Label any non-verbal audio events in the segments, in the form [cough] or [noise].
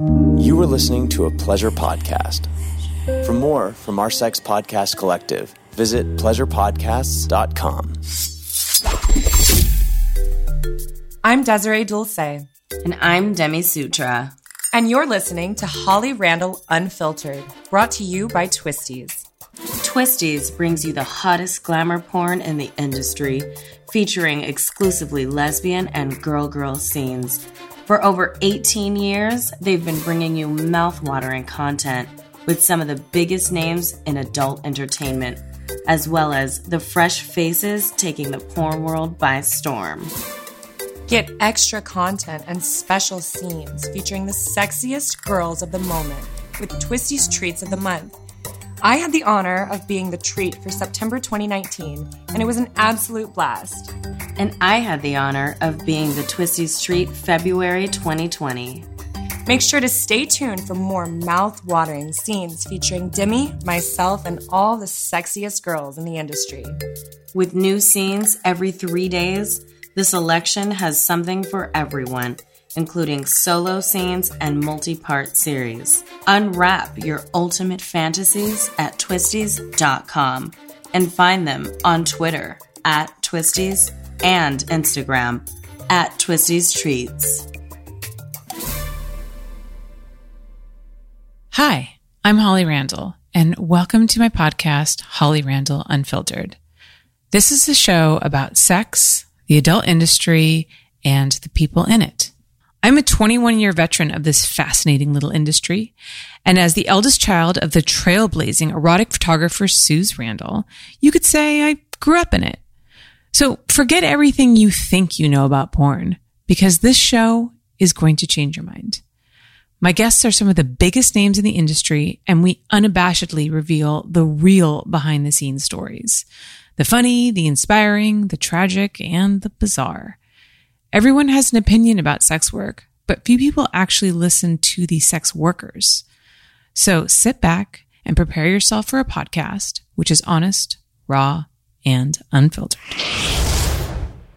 You are listening to a pleasure podcast. For more from our Sex Podcast Collective, visit pleasurepodcasts.com. I'm Desiree Dulce, and I'm Demi Sutra. And you're listening to Holly Randall Unfiltered, brought to you by Twistys. Twistys brings you the hottest glamour porn in the industry, featuring exclusively lesbian and girl girl scenes. For over 18 years, they've been bringing you mouth-watering content with some of the biggest names in adult entertainment, as well as the fresh faces taking the porn world by storm. Get extra content and special scenes featuring the sexiest girls of the moment with Twistys Treats of the Month. I had the honor of being the treat for September 2019, and it was an absolute blast. And I had the honor of being the Twistys Treat February 2020. Make sure to stay tuned for more mouth watering scenes featuring Demi, myself, and all the sexiest girls in the industry. With new scenes every three days, the selection has something for everyone including solo scenes and multi part series. Unwrap your ultimate fantasies at twistys.com and find them on Twitter at twistys and Instagram at twistys treats. Hi, I'm Holly Randall, and welcome to my podcast, Holly Randall Unfiltered. This is a show about sex, the adult industry, and the people in it. I'm a 21 year veteran of this fascinating little industry. And as the eldest child of the trailblazing erotic photographer Suze Randall, you could say I grew up in it. So forget everything you think you know about porn because this show is going to change your mind. My guests are some of the biggest names in the industry and we unabashedly reveal the real behind the scenes stories. The funny, the inspiring, the tragic, and the bizarre. Everyone has an opinion about sex work, but few people actually listen to the sex workers. So sit back and prepare yourself for a podcast which is honest, raw, and unfiltered.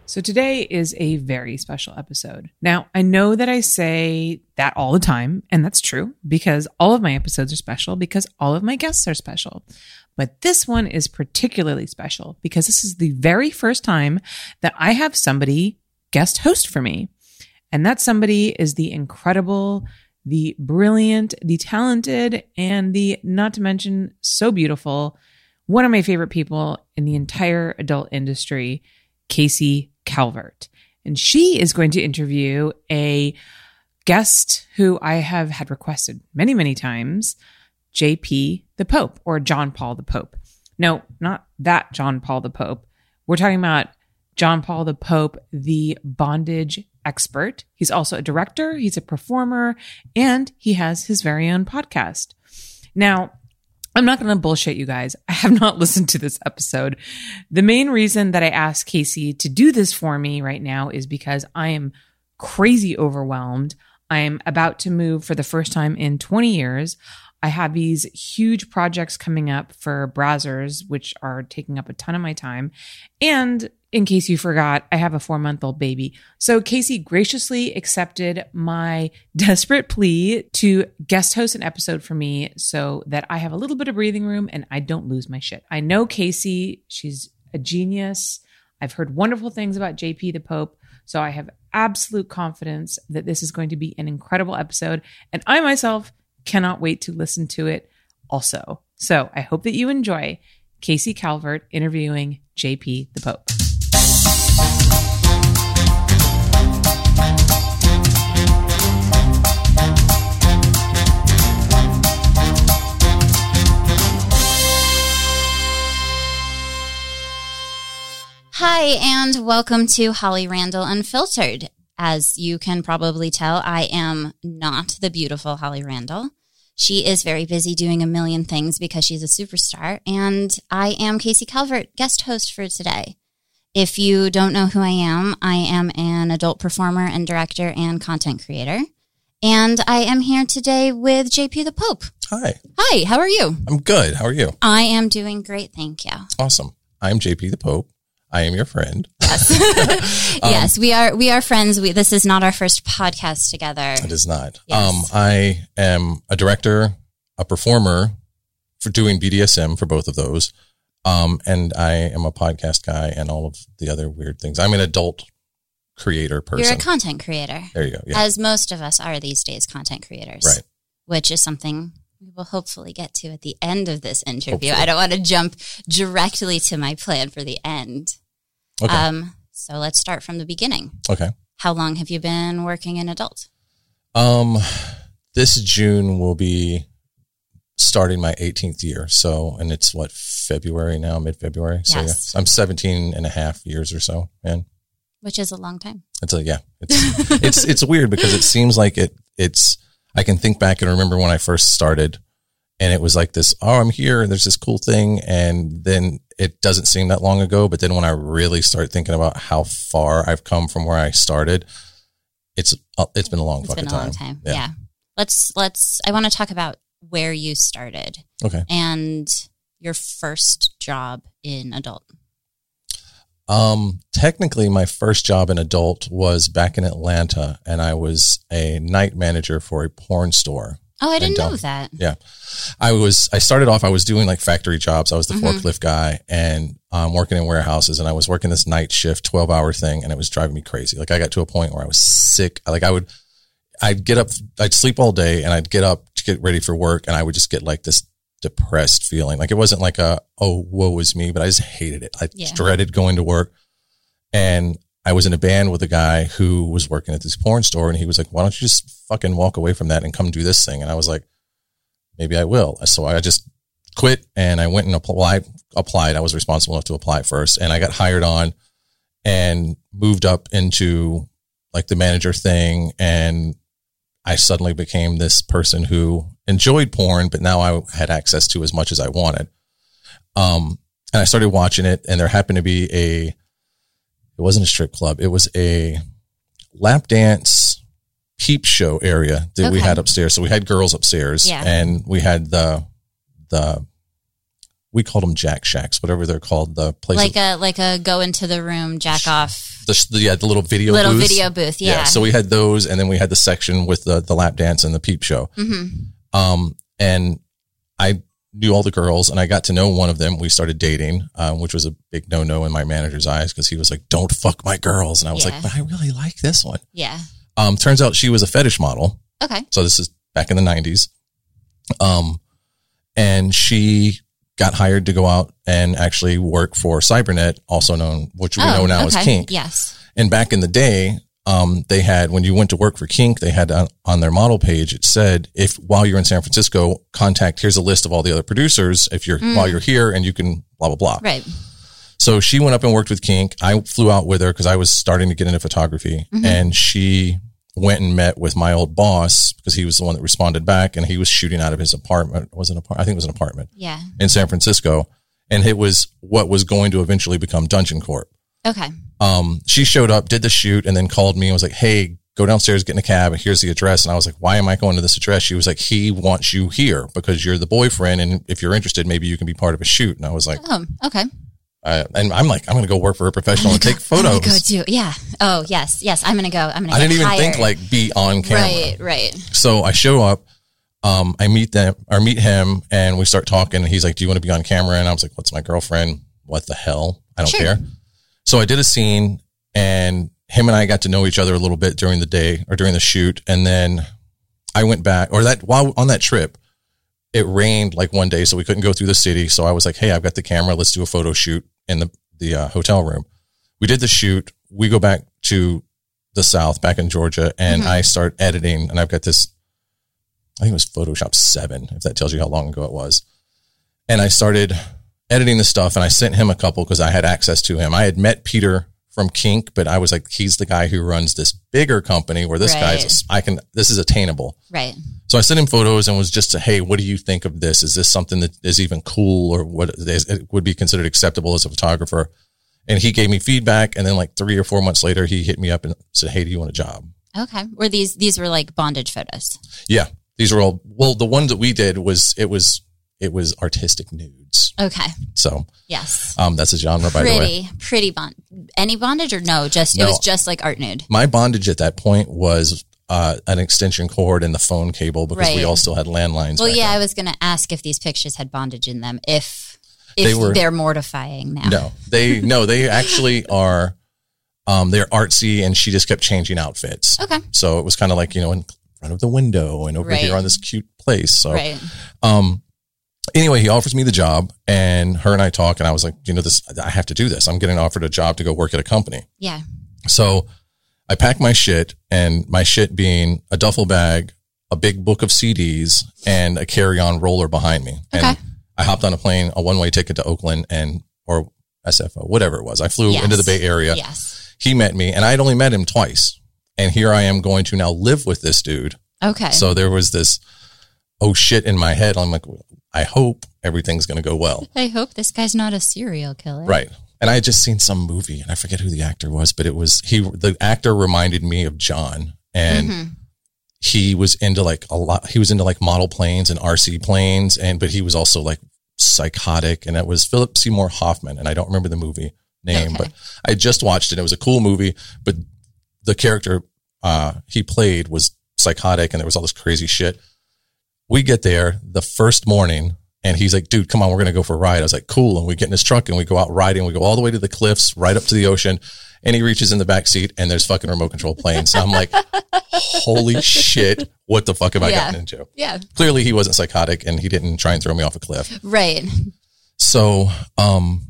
So today is a very special episode. Now, I know that I say that all the time, and that's true because all of my episodes are special because all of my guests are special. But this one is particularly special because this is the very first time that I have somebody guest host for me. And that somebody is the incredible, the brilliant, the talented, and the not to mention so beautiful, one of my favorite people in the entire adult industry, Casey Calvert. And she is going to interview a guest who I have had requested many, many times, JP the Pope or John Paul the Pope. No, not that John Paul the Pope. We're talking about John Paul the Pope, the bondage expert. He's also a director, he's a performer, and he has his very own podcast. Now, I'm not going to bullshit you guys. I have not [laughs] listened to this episode. The main reason that I asked Casey to do this for me right now is because I am crazy overwhelmed. I'm about to move for the first time in 20 years. I have these huge projects coming up for Brazzers, which are taking up a ton of my time. And in case you forgot, I have a four month old baby. So Casey graciously accepted my [laughs] desperate plea to guest host an episode for me so that I have a little bit of breathing room and I don't lose my shit. I know Casey, she's a genius. I've heard wonderful things about JP the Pope. So I have absolute confidence that this is going to be an incredible episode. And I myself cannot wait to listen to it also. So I hope that you enjoy Casey Calvert interviewing JP the Pope. Hi, and welcome to Holly Randall Unfiltered. As you can probably tell, I am not the beautiful Holly Randall. She is very busy doing a million things because she's a superstar, and I am Casey Calvert, guest host for today. If you don't know who I am, I am an adult performer and director and content creator. And I am here today with JP the Pope. Hi. Hi, how are you? I'm good. How are you? I am doing great, thank you. Awesome. I'm JP the Pope. I am your friend. Yes. [laughs] [laughs] yes, we are we are friends. We, this is not our first podcast together. It is not. Yes. Um, I am a director, a performer for doing BDSM for both of those. Um, and I am a podcast guy and all of the other weird things. I'm an adult creator person. You're a content creator. there you go. Yeah. As most of us are these days content creators. Right. Which is something we will hopefully get to at the end of this interview. Hopefully. I don't want to jump directly to my plan for the end. Okay. Um, so let's start from the beginning. okay. How long have you been working in adult? Um, this June will be starting my 18th year. So, and it's what, February now, mid February. So Yes. yeah, I'm 17 and a half years or so. And Which is a long time. it's a, yeah, it's, [laughs] it's, it's weird because it seems like it, it's, I can think back and remember when I first started and it was like this, oh, I'm here and there's this cool thing. And then it doesn't seem that long ago. But then when I really start thinking about how far I've come from where I started, it's, uh, it's been a long It's fucking been a long time. Yeah. Let's let's I want to talk about where you started Okay. and your first job in adult. Um, technically, my first job in adult was back in Atlanta, and I was a night manager for a porn store. Oh, I didn't know that. Yeah, I was. I started off. I was doing like factory jobs. I was the Mhm. forklift guy, and um, working in warehouses. And I was working this night shift, twelve hour thing, and it was driving me crazy. Like I got to a point where I was sick. Like I would, I'd get up, I'd sleep all day, and I'd get up to get ready for work, and I would just get like this depressed feeling. Like it wasn't like a oh woe is me, but I just hated it. I Yeah. dreaded going to work, and I was in a band with a guy who was working at this porn store, and he was like, "Why don't you just fucking walk away from that and come do this thing?" And I was like, "Maybe I will." So I just quit and I went and applied. I applied. I was responsible enough to apply first, and I got hired on and moved up into like the manager thing, and I suddenly became this person who enjoyed porn, but now I had access to as much as I wanted. Um, and I started watching it, and there happened to be a, it wasn't a strip club, it was a lap dance peep show area that we had upstairs. So we had girls upstairs, Yeah. and we had the, the, we called them Jack Shacks, whatever they're called, the place Like a like a go into the room, jack off the, the, yeah, the little video little booths. video booth. Yeah. So we had those, and then we had the section with the the lap dance and the peep show. hmm Um, and I knew all the girls, and I got to know one of them. We started dating, um, which was a big no no in my manager's eyes because he was like, "Don't fuck my girls," and I was Yeah. like, "But I really like this one." Yeah. Um, turns out she was a fetish model. Okay. So this is back in the nineties. Um, and she got hired to go out and actually work for Cybernet, also known, which we know now as Oh. Kink. Yes. And back in the day, um, they had when you went to work for Kink, they had on, on their model page it said if while you're in San Francisco, contact here's a list of all the other producers if you're while you're here and you can blah blah blah. Right. So she went up and worked with Kink. I flew out with her because I was starting to get into photography, and she went and met with my old boss because he was the one that responded back, and he was shooting out of his apartment. Was an apartment? I think it was an apartment Yeah. in San Francisco, and it was what was going to eventually become Dungeon Corp Okay. Um, she showed up, did the shoot, and then called me and was like, Hey, go downstairs, get in a cab, and here's the address. And I was like, Why am I going to this address? She was like, He wants you here because you're the boyfriend. And if you're interested, maybe you can be part of a shoot. And I was like, Oh, okay. uh, And I'm like, I'm going to go work for a professional and take [laughs] I'm photos. go do. Yeah. Oh, yes. Yes. I'm gonna go. I'm gonna. I didn't even hired. think like be on camera. Right. Right. So I show up, um, I meet them or meet him and we start talking and he's like, do you want to be on camera? And I was like, what's my girlfriend? What the hell? I don't Sure. care. So I did a scene and him and I got to know each other a little bit during the day or during the shoot. And then I went back or that while on that trip, it rained like one day. So we couldn't go through the city. So I was like, Hey, I've got the camera. Let's do a photo shoot in the, the uh, hotel room. We did the shoot. We go back to the South back in Georgia and I start editing and I've got this I think it was Photoshop 7, if that tells you how long ago it was. And I started editing the stuff and I sent him a couple because I had access to him. I had met Peter from Kink, but I was like, he's the guy who runs this bigger company where this Right. guy's, I can, this is attainable. Right. So I sent him photos and was just, a, hey, what do you think of this? Is this something that is even cool or what is, it would be considered acceptable as a photographer? And he gave me feedback. And then like three or four months later, he hit me up and said, hey, do you want a job? Okay. Were these these were like bondage photos? Yeah. These were all, well, the ones that we did was, it was it was artistic nudes. Okay. So Yes. um, that's a genre, by the way. Pretty, pretty bond. Any bondage or no? Just it was just like art nude. My bondage at that point was uh, an extension cord and the phone cable because we Right. all still had landlines. Well, yeah, then. I was going to ask if these pictures had bondage in them. If if They were- they're mortifying now. No, they no, they actually are. Um, they're artsy, and she just kept changing outfits. Okay. So it was kind of like you know in front of the window and over Right. here on this cute place. So Right. um, anyway, he offers me the job, and her and I talk, and I was like, you know, this I have to do this. I'm getting offered a job to go work at a company. Yeah. So I pack my shit, and my shit being a duffel bag, a big book of CDs, and a carry-on roller behind me. And Okay. I hopped on a plane, a one-way ticket to Oakland, and or SFO, whatever it was. I flew Yes. into the Bay Area. Yes. He met me, and I had only met him twice. And here I am going to now live with this dude. Okay. So there was this oh shit in my head. I'm like, I hope everything's going to go well. I hope this guy's not a serial killer. Right. And I had just seen some movie and I forget who the actor was, but it was he, the actor reminded me of John and Mhm. he was into like a lot, he was into like model planes and RC planes. And, but he was also like psychotic and it was Philip Seymour Hoffman. And I don't remember the movie name, Okay. but I just watched it. It was a cool movie, but the character, uh, he played was psychotic and there was all this crazy shit. We get there the first morning and he's like, dude, come on, we're going to go for a ride. I was like, cool. And we get in his truck and we go out riding. We go all the way to the cliffs, right up to the ocean. And he reaches in the back seat and there's fucking remote control planes. So I'm like, holy shit. What the fuck have I gotten into? Yeah. Clearly he wasn't psychotic and he didn't try and throw me off a cliff. Right. So, um,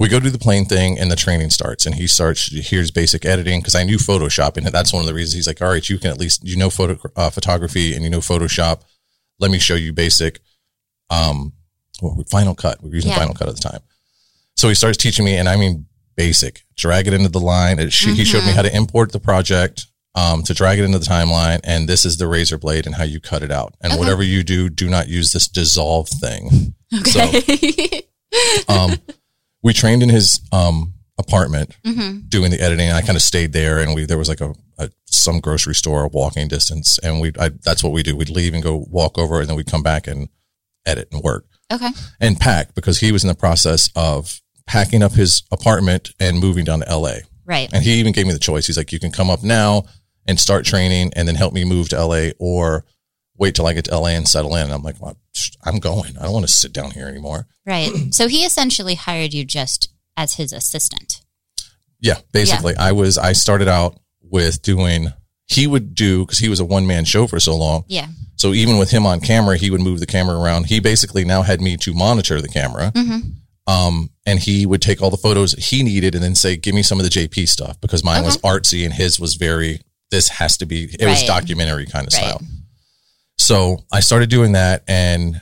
we go do the plane thing and the training starts and he starts, here's basic editing because I knew Photoshop and that's one of the reasons he's like, all right, you can at least, you know, photo, uh, photography and you know, Photoshop. Let me show you basic, um, well, Final Cut. We were using Yeah. Final Cut at the time. So he starts teaching me and I mean, basic, drag it into the line. It, she, He showed me how to import the project, um, to drag it into the timeline. And this is the razor blade and how you cut it out. And whatever you do, do not use this dissolve thing. [laughs] Okay. um, we trained in his um, apartment Mhm. doing the editing. I kind of stayed there, and we there was like a, a some grocery store walking distance, and we I, that's what we do. We'd leave and go walk over, and then we'd come back and edit and work Okay. and pack because he was in the process of packing up his apartment and moving down to L.A. Right. And he even gave me the choice. He's like, you can come up now and start training, and then help me move to L.A. or wait till I get to L.A. and settle in. And I'm like, well, I'm going. I don't want to sit down here anymore. Right. [clears throat] So he essentially hired you just as his assistant. Yeah, basically, I was. I started out with doing. He would do because he was a one man show for so long. Yeah. So even with him on camera, he would move the camera around. He basically now had me to monitor the camera. Mhm. Um, and he would take all the photos he needed and then say, "Give me some of the JP stuff," because mine was artsy and his was very. This has to be. It was documentary kind of Right. style. So I started doing that, and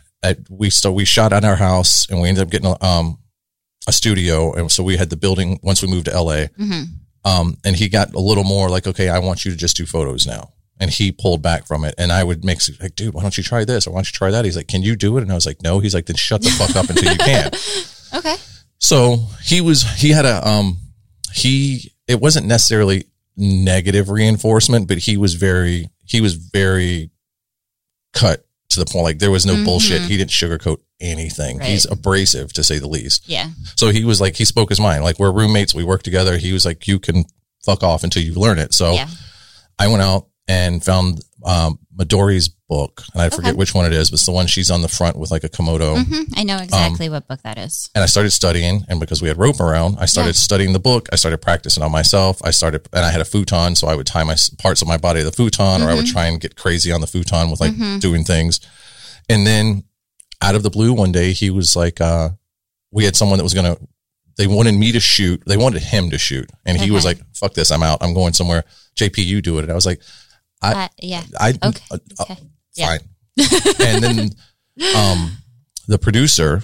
we so we shot at our house, and we ended up getting um a studio, and so we had the building once we moved to LA. hmm Um, and he got a little more like, okay, I want you to just do photos now. And he pulled back from it. And I would make like, dude, why don't you try this or why don't you try that? He's like, can you do it? And I was like, no. He's like, then shut the fuck up until you can. [laughs] Okay. So he was, he had a, um, he, it wasn't necessarily negative reinforcement, but he was very, he was very cut to the point. Like there was no bullshit. He didn't sugarcoat anything. Right. He's abrasive to say the least. Yeah. So he was like, he spoke his mind. Like we're roommates, we work together. He was like, you can fuck off until you learn it. So Yeah. I went out and found um, Midori's book, and I forget which one it is, but it's the one she's on the front with like a Komodo. hmm I know exactly what book that is. And I started studying, and because we had rope around, I started Yeah. studying the book. I started practicing on myself. I started, and I had a futon, so I would tie my parts of my body to the futon, or I would Mm-hmm. try and get crazy on the futon with like doing things. And then out of the blue, one day he was like, uh, we had someone that was gonna. They wanted me to shoot. They wanted him to shoot, and he was Okay. like, "Fuck this! I'm out. I'm going somewhere." JP, you do it. And I was like, I- uh, yeah. I Okay. uh, uh, Okay. Yeah. fine. and then [laughs] um the producer,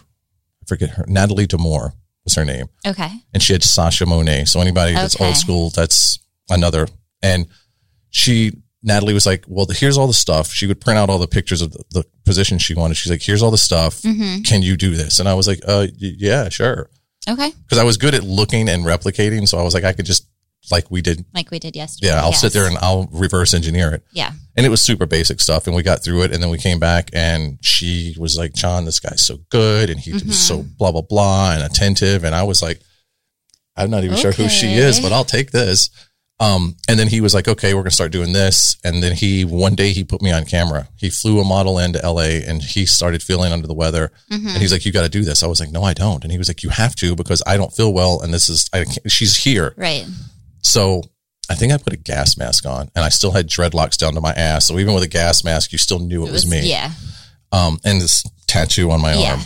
I forget her, Natalie Demore was her name, Okay. and she had Sasha Monet. So anybody that's Okay. old school, that's another. And she Natalie was like, "Well, here's all the stuff." She would print out all the pictures of the, the position she wanted. She's like, "Here's all the stuff. hmm Can you do this?" And I was like, "Uh, y- yeah, sure." Okay. Because I was good at looking and replicating, so I was like, I could just like we did. like we did yesterday. Yeah, I'll Yes. sit there and I'll reverse engineer it. yeah, And it was super basic stuff. And we got through it. And then we came back and she was like, John, this guy's so good. And he Mm-hmm. was so blah, blah, blah and attentive. And I was like, I'm not even sure who she is, but I'll take this. Um, and then he was like, okay, we're going to start doing this. And then he, one day he put me on camera. He flew a model into LA and he started feeling under the weather. Mm-hmm. And he's like, you got to do this. I was like, no, I don't. And he was like, you have to because I don't feel well. And this is, I can't, she's here. right. So I think I put a gas mask on and I still had dreadlocks down to my ass. So even with a gas mask, you still knew it, was, me. Yeah, Um, and this tattoo on my Yeah. arm.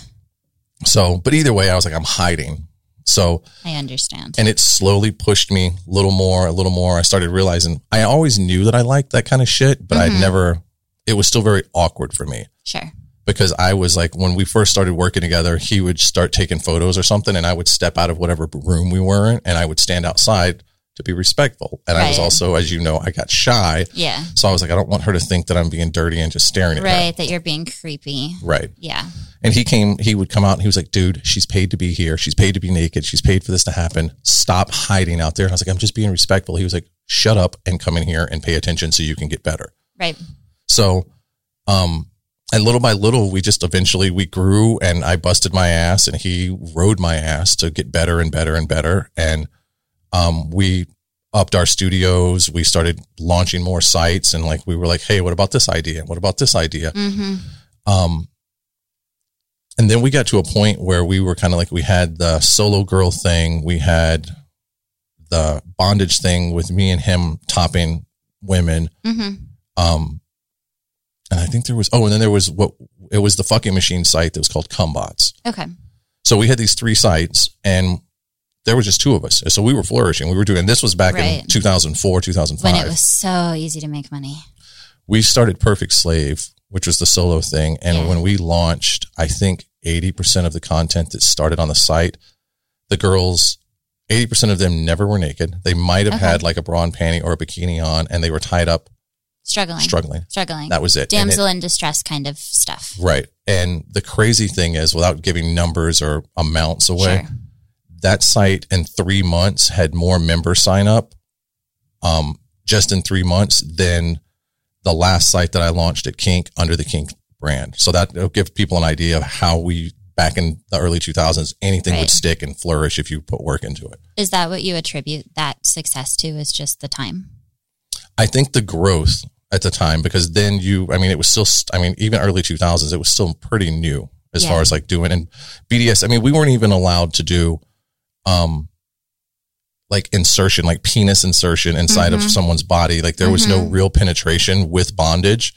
So, but either way, I was like, I'm hiding. So, I understand. and it slowly pushed me a little more, a little more. I started realizing I always knew that I liked that kind of shit, but Mm-hmm. I'd never, it was still very awkward for me sure. because I was like, when we first started working together, he would start taking photos or something, and I would step out of whatever room we were in, and I would stand outside to be respectful. And I was also, as you know, I got shy. Yeah, So I was like, I don't want her to think that I'm being dirty and just staring at her. right. That you're being creepy. Right. Yeah, And he came, he would come out and he was like, dude, she's paid to be here. She's paid to be naked. She's paid for this to happen. Stop hiding out there. And I was like, I'm just being respectful. He was like, shut up and come in here and pay attention so you can get better. right. So, um, and little by little, we just eventually we grew, and I busted my ass, and he rode my ass to get better and better and better. And um, we upped our studios. We started launching more sites, and like we were like, hey, what about this idea? What about this idea? Mm-hmm. Um, and then we got to a point where we were kind of like we had the solo girl thing, we had the bondage thing with me and him topping women. Mm-hmm. Um, and I think there was, oh, and then there was what it was the fucking machine site that was called Cumbots. Okay. So we had these three sites and there was just two of us. So we were flourishing. We were doing, this was back in 2004, 2005. When it was so easy to make money. we started Perfect Slave, which was the solo thing. And Yeah. when we launched, I think 80% of the content that started on the site, the girls, 80% of them never were naked. They might have Okay. had like a bra and panty or a bikini on and they were tied up, Struggling. struggling. Struggling. That was it. And it- Damsel in distress kind of stuff. Right. And the crazy thing is, without giving numbers or amounts away, Sure. That site in three months had more members sign up, um, just in three months than the last site that I launched at Kink under the Kink brand. So that will give people an idea of how we back in the early 2000s anything would stick and flourish if you put work into it. Is that what you attribute that success to? Is just the time? I think the growth at the time because then you, I mean, it was still, I mean, even early 2000s, it was still pretty new as Yeah. far as like doing and BDS. I mean, we weren't even allowed to do, um, like insertion, like penis insertion inside of someone's body. Like there was no real penetration with bondage.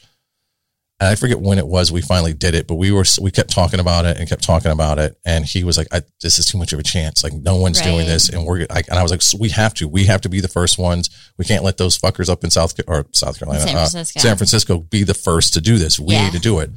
And I forget when it was we finally did it, but we were we kept talking about it and kept talking about it, and he was like, I, "This is too much of a chance. Like no one's doing this, and we're." I, and I was like, so "We have to. We have to be the first ones. We can't let those fuckers up in South or South Carolina, San uh, Francisco. San Francisco, be the first to do this. We Yeah. need to do it."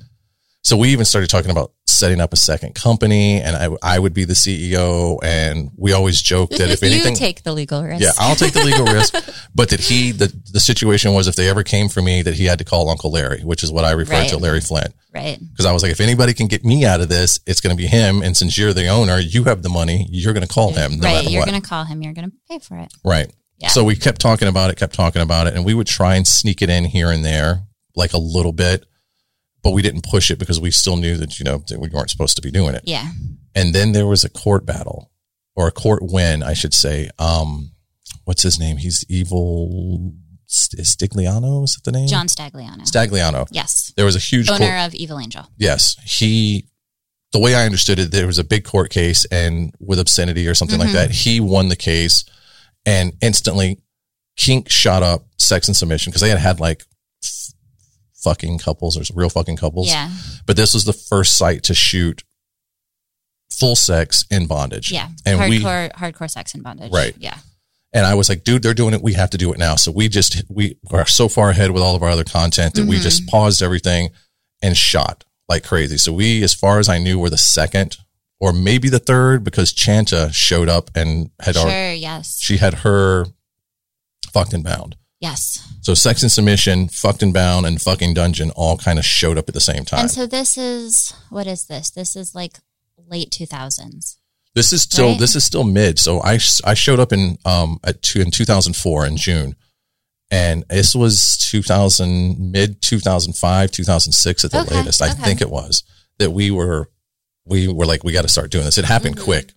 So we even started talking about setting up a second company, and I, I would be the CEO, and we always joke that if [laughs] anything, you take the legal risk. yeah, I'll take the legal risk. [laughs] But that he, the, the situation was if they ever came for me, that he had to call Uncle Larry, which is what I referred Right. to Larry Flynt. right. Because I was like, if anybody can get me out of this, it's going to be him. And since you're the owner, you have the money, you're going to call him no right. You're going to call him. You're going to pay for it. right. Yeah. So we kept talking about it, kept talking about it, and we would try and sneak it in here and there, like a little bit, but we didn't push it because we still knew that, you know, that we weren't supposed to be doing it. Yeah. And then there was a court battle or a court win, I should say. Um, what's his name? He's evil St- Stigliano. Is that the name? John Stagliano. Stagliano. yes. There was a huge Owner court. of Evil Angel. yes. He, the way I understood it, there was a big court case and with obscenity or something like Mm-hmm. that. He won the case and instantly Kink shot up sex and submission because they had had like fucking couples or real fucking couples. Yeah. But this was the first site to shoot full sex in bondage. Yeah. And we, hardcore, hardcore sex in bondage. Right. Yeah. And I was like, dude, they're doing it. We have to do it now. So we just, we are so far ahead with all of our other content that we Mm-hmm. just paused everything and shot like crazy. So we, as far as I knew, were the second or maybe the third because Chanta showed up and had Sure. already, Yes. she had her fucked and bound. Yes. So sex and submission, fucked and bound and fucking dungeon all kind of showed up at the same time. And so this is, what is this? This is like late 2000s. This is still Right. this is still mid. So I I showed up in um at two, in 2004 in June, and this was 2000 mid 2005 2006 at the Okay, latest. I okay. think it was that we were we were like we got to start doing this. It happened Mm-hmm. quick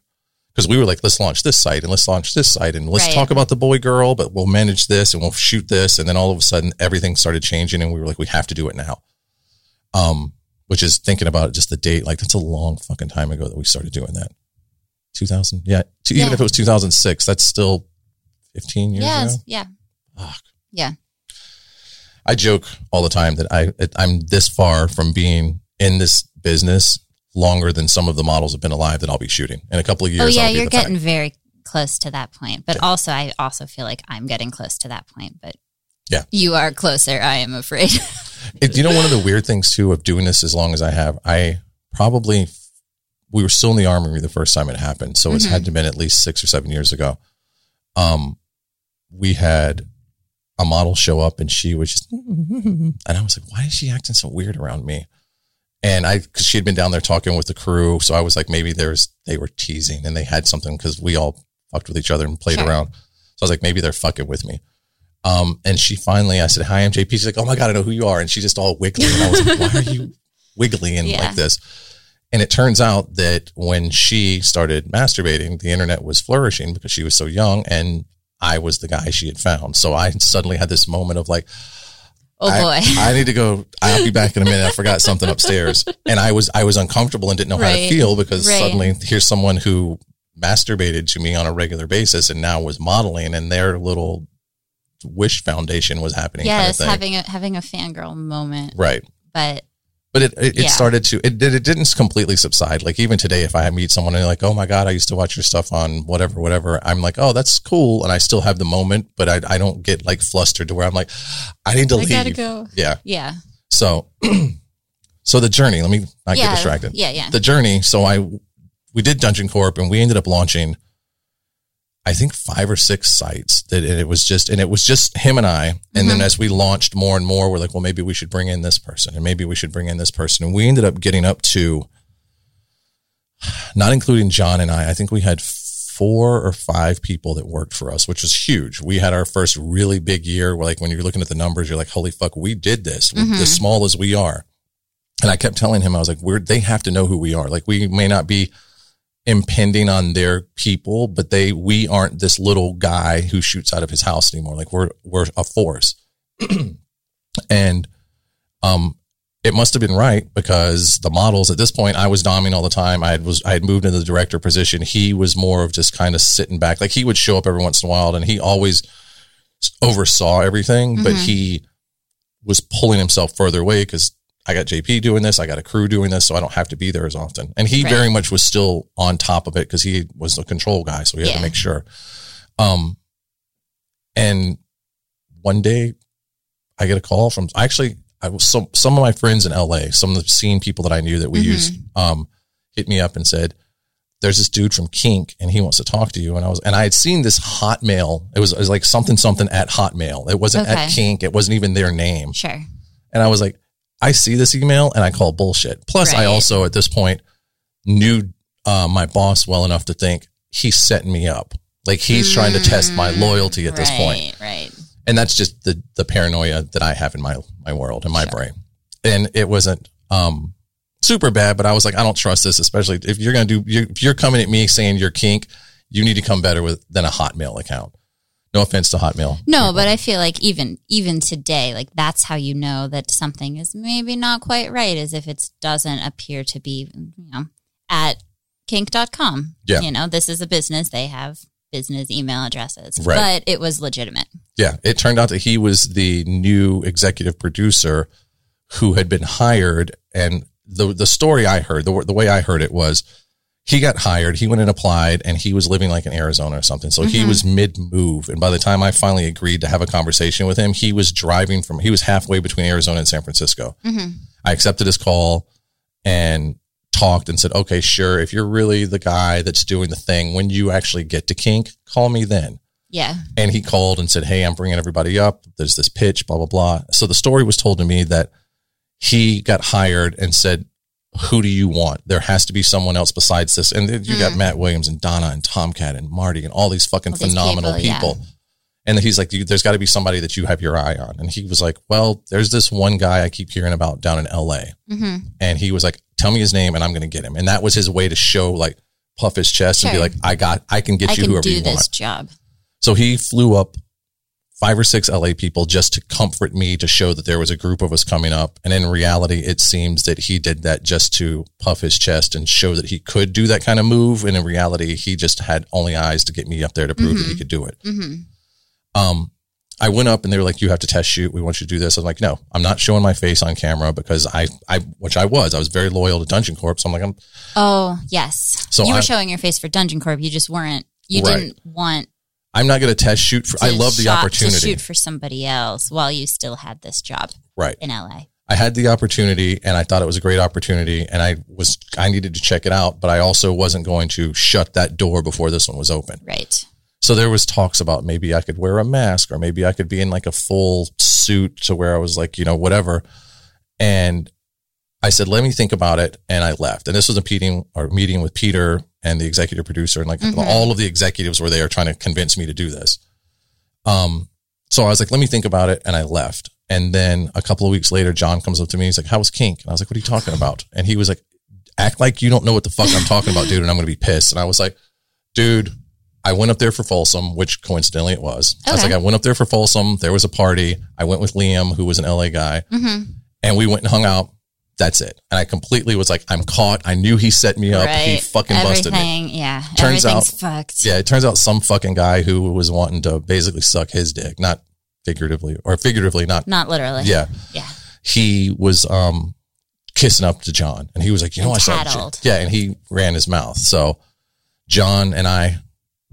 because we were like let's launch this site and let's launch this site and let's Right. talk about the boy girl, but we'll manage this and we'll shoot this. And then all of a sudden everything started changing and we were like we have to do it now. Um, which is thinking about just the date like that's a long fucking time ago that we started doing that. 2000 yeah, t- even if it was 2006 that's still 15 years Yeah, ago yeah, Fuck. yeah. i joke all the time that i i'm this far from being in this business longer than some of the models have been alive that i'll be shooting in a couple of years Oh yeah, you're the fact. getting very close to that point. But also, I also feel like I'm getting close to that point. But Yeah. you are closer. I am afraid. [laughs] It- you know one of the weird things too of doing this as long as i have i probably we were still in the armory the first time it happened so it's Mhm. had to been at least six or seven years ago um we had a model show up and she was just [laughs] and i was like why is she acting so weird around me and i because she had been down there talking with the crew so i was like maybe there's they were teasing and they had something because we all fucked with each other and played Sure. around so i was like maybe they're fucking with me um, and she finally, I said, hi, I'm JP. She's like, oh my God, I know who you are. And she's just all wiggly. And I was like, why are you [laughs] wiggly and Yeah. like this? And it turns out that when she started masturbating, the internet was flourishing because she was so young and I was the guy she had found. So I suddenly had this moment of like, oh boy. I need to go. I'll be back in a minute. I forgot something upstairs, and I was I was uncomfortable and didn't know how to feel because Right. suddenly here's someone who masturbated to me on a regular basis and now was modeling, and their little wish foundation was happening. kind of yes, having a having a fangirl moment. right. But But it it, Yeah. it started to it did it didn't completely subside. Like even today, if I meet someone and they're like, "Oh my god, I used to watch your stuff on whatever, whatever," I'm like, "Oh, that's cool," and I still have the moment, but I I don't get like flustered to where I'm like, "I need to I leave." gotta go. Yeah. Yeah. So, [clears throat] so the journey. Let me not yeah. get distracted. Yeah. Yeah. The journey. So I, we did Dungeon Corp, and we ended up launching, I think five or six sites. That and it was just, and it was just him and I. And Mm-hmm. then as we launched more and more, we're like, well, maybe we should bring in this person, and maybe we should bring in this person, and we ended up getting up to, not including John and I. I think we had four or five people that worked for us, which was huge. We had our first really big year where like when you're looking at the numbers, you're like, holy fuck, we did this with as small as we are. And I kept telling him, I was like, we're, they have to know who we are. Like we may not be impending on their people, but they, we aren't this little guy who shoots out of his house anymore. Like we're, we're a force. [clears throat] and, um, it must have been right because the models at this point I was doming all the time. I had was I had moved into the director position. He was more of just kind of sitting back. Like he would show up every once in a while and he always oversaw everything, but he was pulling himself further away because I got JP doing this, I got a crew doing this, so I don't have to be there as often. And he Right. very much was still on top of it because he was the control guy, so he had Yeah. to make sure. Um, and one day I get a call from actually I was some some of my friends in LA, some of the scene people that I knew that we Mm-hmm. used, um, hit me up and said, "There's this dude from Kink, and he wants to talk to you." And I was, and I had seen this Hotmail. It was, it was like something something at Hotmail. It wasn't at Kink. It wasn't even their name. Sure. And I was like, I see this email and I call bullshit. Plus, I also at this point knew uh, my boss well enough to think he's setting me up. Like he's trying to test my loyalty at this point Right. Right. and that's just the the paranoia that I have in my my world in my brain. And it wasn't um super bad, but I was like, I don't trust this, especially if you're gonna do you if you're coming at me saying you're kink, you need to come better with than a Hotmail account. No offense to Hotmail. No, but I feel like even even today, like that's how you know that something is maybe not quite right, is if it doesn't appear to be, you know, at kink.com. Yeah. You know, this is a business. They have business email addresses. Right. But it was legitimate. Yeah, it turned out that he was the new executive producer who had been hired, and the the story I heard, the the way I heard it was, he got hired, he went and applied, and he was living like in Arizona or something. So he mm-hmm. was mid move, and by the time I finally agreed to have a conversation with him, he was driving from he was halfway between Arizona and San Francisco. Mm-hmm. I accepted his call and talked and said, okay, sure. If you're really the guy that's doing the thing, when you actually get to kink, call me then Yeah. and he called and said, "Hey, I'm bringing everybody up. There's this pitch, blah blah blah." So the story was told to me that he got hired and said, who do you want? There has to be someone else besides this. And you Mm. got Matt Williams and Donna and Tomcat and Marty and all these fucking All these phenomenal people, yeah. And then he's like, there's got to be somebody that you have your eye on. And he was like, well, there's this one guy I keep hearing about down in LA. hmm And he was like, tell me his name and I'm going to get him. And that was his way to show like puff his chest and be like, I got, I can get I you can whoever do you this want. job. So he flew up five or six LA people just to comfort me to show that there was a group of us coming up. And in reality, it seems that he did that just to puff his chest and show that he could do that kind of move. And in reality, he just had only eyes to get me up there to prove that he could do it. hmm Um, I went up and they were like, you have to test shoot. We want you to do this. I'm like, no, I'm not showing my face on camera because I, I, which I was, I was very loyal to Dungeon Corp. So I'm like, I'm, Oh yes. So you were I- showing your face for Dungeon Corp. You just weren't. You Right. didn't want. I'm not going to test shoot for, I love the opportunity. to shoot for somebody else while you still had this job Right. in LA. I had the opportunity and I thought it was a great opportunity and I was, I needed to check it out, but I also wasn't going to shut that door before this one was open. Right. So there was talks about maybe I could wear a mask or maybe I could be in like a full suit to where I was like, you know, whatever. And I said, let me think about it. And I left. And this was a meeting or meeting with Peter and the executive producer and like Mhm. all of the executives were there trying to convince me to do this. Um, so I was like, let me think about it. And I left. And then a couple of weeks later, John comes up to me. He's like, how was kink? And I was like, what are you talking about? And he was like, act like you don't know what the fuck I'm talking about, dude. And I'm going to be pissed. And I was like, dude, I went up there for Folsom, which coincidentally it was. I was like, I went up there for Folsom. There was a party. I went with Liam, who was an LA guy, hmm and we went and hung out. That's it. And I completely was like, I'm caught. I knew he set me up. He Right. fucking busted me. Yeah. Turns out- fucked. Yeah, it turns out some fucking guy who was wanting to basically suck his dick, not figuratively or figuratively, not Not literally. yeah. Yeah. He was um kissing up to John, and he was like, you know, I saw yeah, and he ran his mouth. So John and I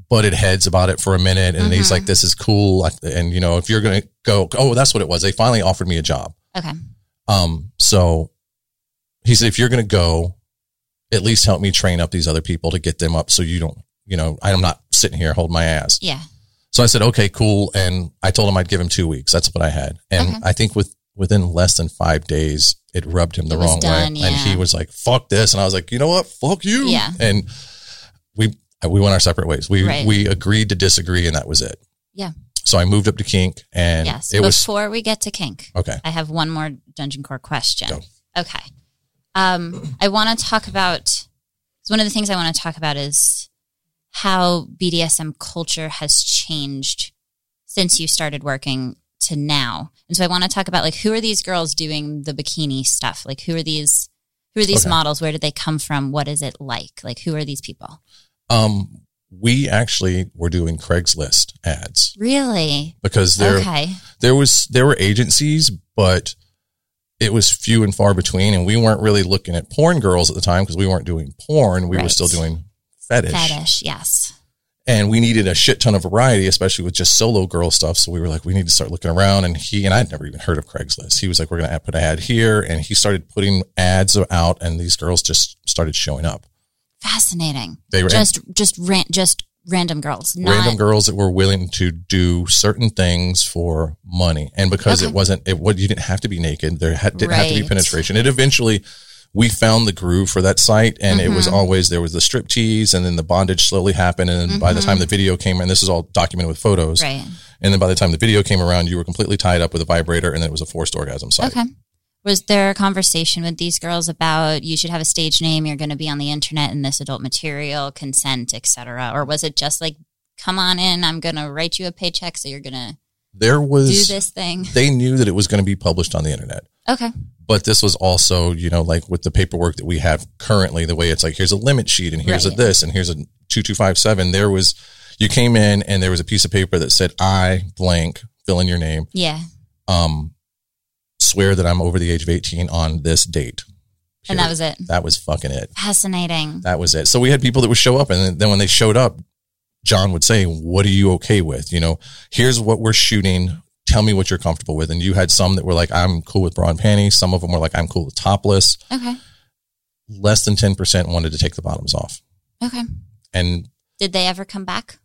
butted heads about it for a minute, and he's Mhm. like, this is cool, and you know, if you're gonna go, oh, that's what it was. They finally offered me a job. Okay. Um, so he said, if you're going to go, at least help me train up these other people to get them up so you don't, you know, I'm not sitting here holding my ass. Yeah. So I said, okay, cool. And I told him I'd give him two weeks. That's what I had. And Okay. I think with, within less than five days, it rubbed him the It wrong done, way. And he was like, fuck this. And I was like, you know what? Fuck you. Yeah. And we, uh, we went our separate ways. We, Right. we agreed to disagree and that was it. Yeah. So I moved up to kink and yes. it was, Before we get to kink, okay. I have one more Dungeon Corp question. Go. Okay. Um, I want to talk about one of the things I want to talk about is how BDSM culture has changed since you started working to now. And so I want to talk about like who are these girls doing the bikini stuff? Like who are these who are these Okay. models? Where did they come from? What is it like? Like who are these people? Um, we actually were doing Craigslist ads Really? because there okay. there was there were agencies, but it was few and far between, and we weren't really looking at porn girls at the time because we weren't doing porn. We were still doing fetish, Fetish, yes. and we needed a shit ton of variety, especially with just solo girl stuff. So we were like, we need to start looking around. And he and I'd never even heard of Craigslist. He was like, we're going to put an ad here, and he started putting ads out, and these girls just started showing up. Fascinating. They were just just ran, just random girls. Not, random girls that were willing to do certain things for money and because Okay. it wasn't it what you didn't have to be naked there had, didn't have to be penetration it eventually we found the groove for that site and it was Mhm. always there was the strip tease and then the bondage slowly happened and then by the time the video came and this is all documented with photos Mm-hmm. Right. and then by the time the video came around you were completely tied up with a vibrator and then it was a forced orgasm site Okay. Was there a conversation with these girls about you should have a stage name, you're going to be on the internet in this adult material, consent, etc., or was it just like, come on in, I'm going to write you a paycheck, so you're going to there was do this thing? they knew that it was going to be published on the internet Okay. but this was also, you know, like with the paperwork that we have currently, the way it's like, here's a limit sheet and here's a this and here's a 2257. There was, you came in and there was a piece of paper that said, I blank, fill in your name, Yeah. um, swear that I'm over the age of 18 on this date. And that was it. that was fucking it. Fascinating. That was it. So we had people that would show up and then- then when they showed up, John would say, what are you okay with? You know, here's what we're shooting. Tell me what you're comfortable with. And you had some that were like, I'm cool with bra and panties. Some of them were like, I'm cool with topless. Okay. less than 10% wanted to take the bottoms off. Okay. And Did they ever come back?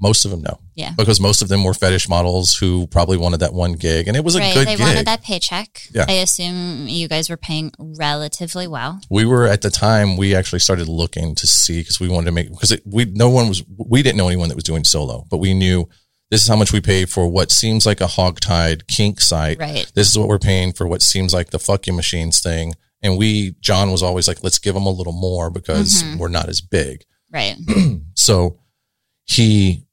Most of them, no. Yeah. Because most of them were fetish models who probably wanted that one gig, and it was a right. good They gig. wanted that paycheck. Yeah. I assume you guys were paying relatively well. we were at the time we actually started looking to see because we wanted to make because we no one was we didn't know anyone that was doing solo, but we knew this is how much we pay for what seems like a hogtied kink site. Right. This is what we're paying for what seems like the fucking machines thing. And we, John was always like, let's give them a little more because Mm-hmm. we're not as big. Right. [clears throat] So he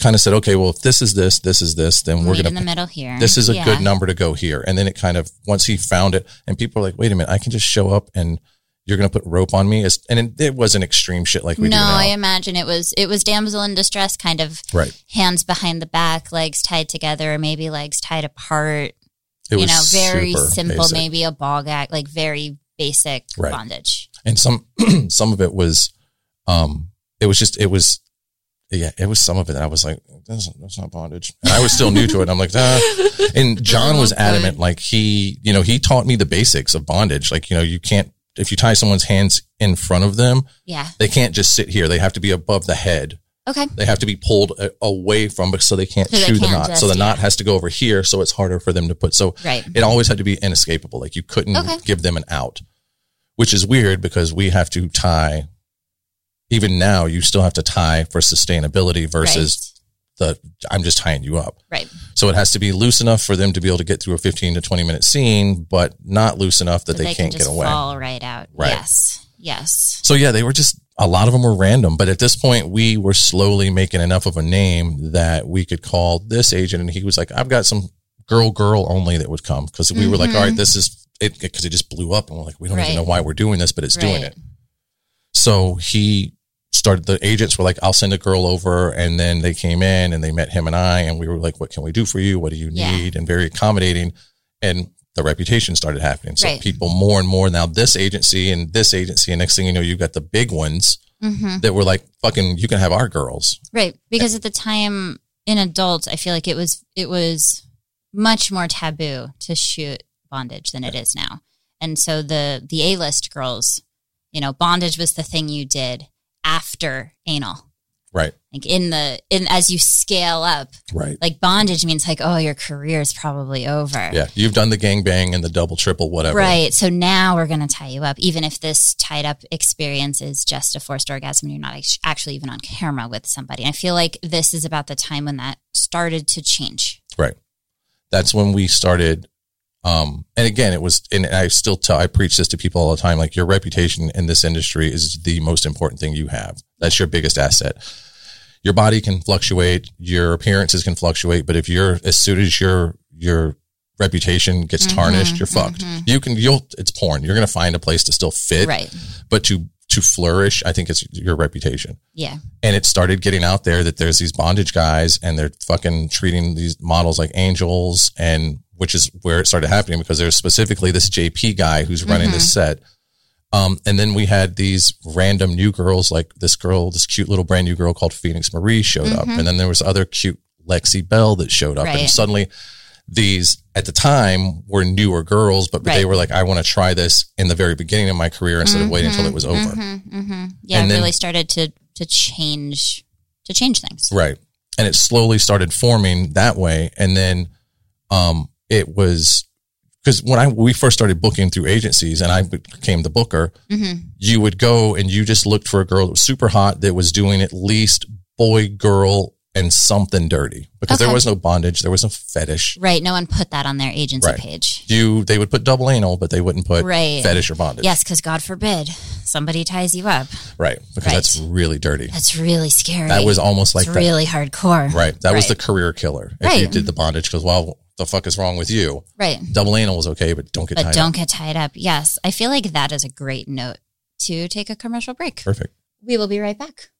kind of said, okay, well, if this is this, this is this, then we're going to in the middle here. this is a Yeah. good number to go here. And then it kind of, once he found it and people are like, wait a minute, I can just show up and you're going to put rope on me. It's- And it, it wasn't extreme shit like we no, do now. I imagine it was it was damsel in distress, kind of right. hands behind the back, legs tied together, or maybe legs tied apart. It you know, very simple, basic. maybe a ball gag, like very basic Right. bondage. and some [clears throat] some of it was um it was just it was yeah it was some of it that i was like that's, that's not bondage and i was still new to it i'm like ah. and [laughs] john was adamant like he you know he taught me the basics of bondage like you know you can't if you tie someone's hands in front of them Yeah. they can't just sit here they have to be above the head Okay. they have to be pulled uh, away from so they can't So they chew the can't knot so just- the knot yeah. has to go over here so it's harder for them to put so Right. it always had to be inescapable. Like you couldn't Okay. give them an out, which is weird because we have to tie. Even now, you still have to tie for sustainability versus the I'm just tying you up. Right. Right. So it has to be loose enough for them to be able to get through a 15 to 20 minute scene, but not loose enough that So they, can can't just get away. fall right out. Right. Yes. Yes. So yeah, they were just a lot of them were random, but at this point we were slowly making enough of a name that we could call this agent and he was like, I've got some girl girl only that would come because we were like, all right, this is it because it just blew up and we're like, we don't Mm-hmm. Right. even know why we're doing this, but it's doing it. So he started the agents were like, I'll send a girl over and then they came in and they met him and I and we were like, what can we do for you? What do you Yeah. need? And very accommodating. And the reputation started happening. So Right. people more and more now this agency and this agency and next thing you know, you've got the big ones hmm that were like, fucking, you can have our girls. Right. Because at the time in adults, I feel like it was it was much more taboo to shoot bondage than it is now. And so the the A list girls, you know, bondage was the thing you did after anal. Right. Like in the in as you scale up, Right. like bondage means like, oh, your career is probably over. Yeah. You've done the gangbang and the double, triple, whatever. Right. So now we're going to tie you up, even if this tied up experience is just a forced orgasm and you're not actually even on camera with somebody. I feel like this is about the time when that started to change. Right. That's when we started. Um, and again, it was, and I still tell, I preach this to people all the time. Like your reputation in this industry is the most important thing you have. That's your biggest asset. Your body can fluctuate, your appearances can fluctuate, but if you're, as soon as your, your reputation gets Mm-hmm, tarnished, you're fucked. You can, you'll, it's porn. You're going to find a place to still fit, Right. but to, to flourish, I think it's your reputation Yeah. and it started getting out there that there's these bondage guys and they're fucking treating these models like angels and which is where it started happening because there's specifically this JP guy who's running this set. Um, and then we had these random new girls, like this girl, this cute little brand new girl called Phoenix Marie showed up. And then there was other cute Lexi Belle that showed up. Right. And suddenly these at the time were newer girls, but, but they were like, I want to try this in the very beginning of my career instead of waiting until it was over. Mm-hmm. Yeah. And it then- really started to, to change, to change things. Right. And it slowly started forming that way. And then, um, it was because when I, we first started booking through agencies and I became the booker, Mm-hmm. you would go and you just looked for a girl that was super hot that was doing at least boy, girl, and something dirty because there was no bondage. There was no fetish. Right. No one put that on their agency Right. page. You, they would put double anal, but they wouldn't put Right. fetish or bondage. Yes. Because God forbid somebody ties you up. Right. Because Right. that's really dirty. That's really scary. That was almost like really hardcore. Right. That was the career killer. If you did the bondage because, well, the fuck is wrong with you? Right. Double anal was okay, but don't get but tied don't up. get tied up. Yes. I feel like that is a great note to take a commercial break. Perfect. We will be right back.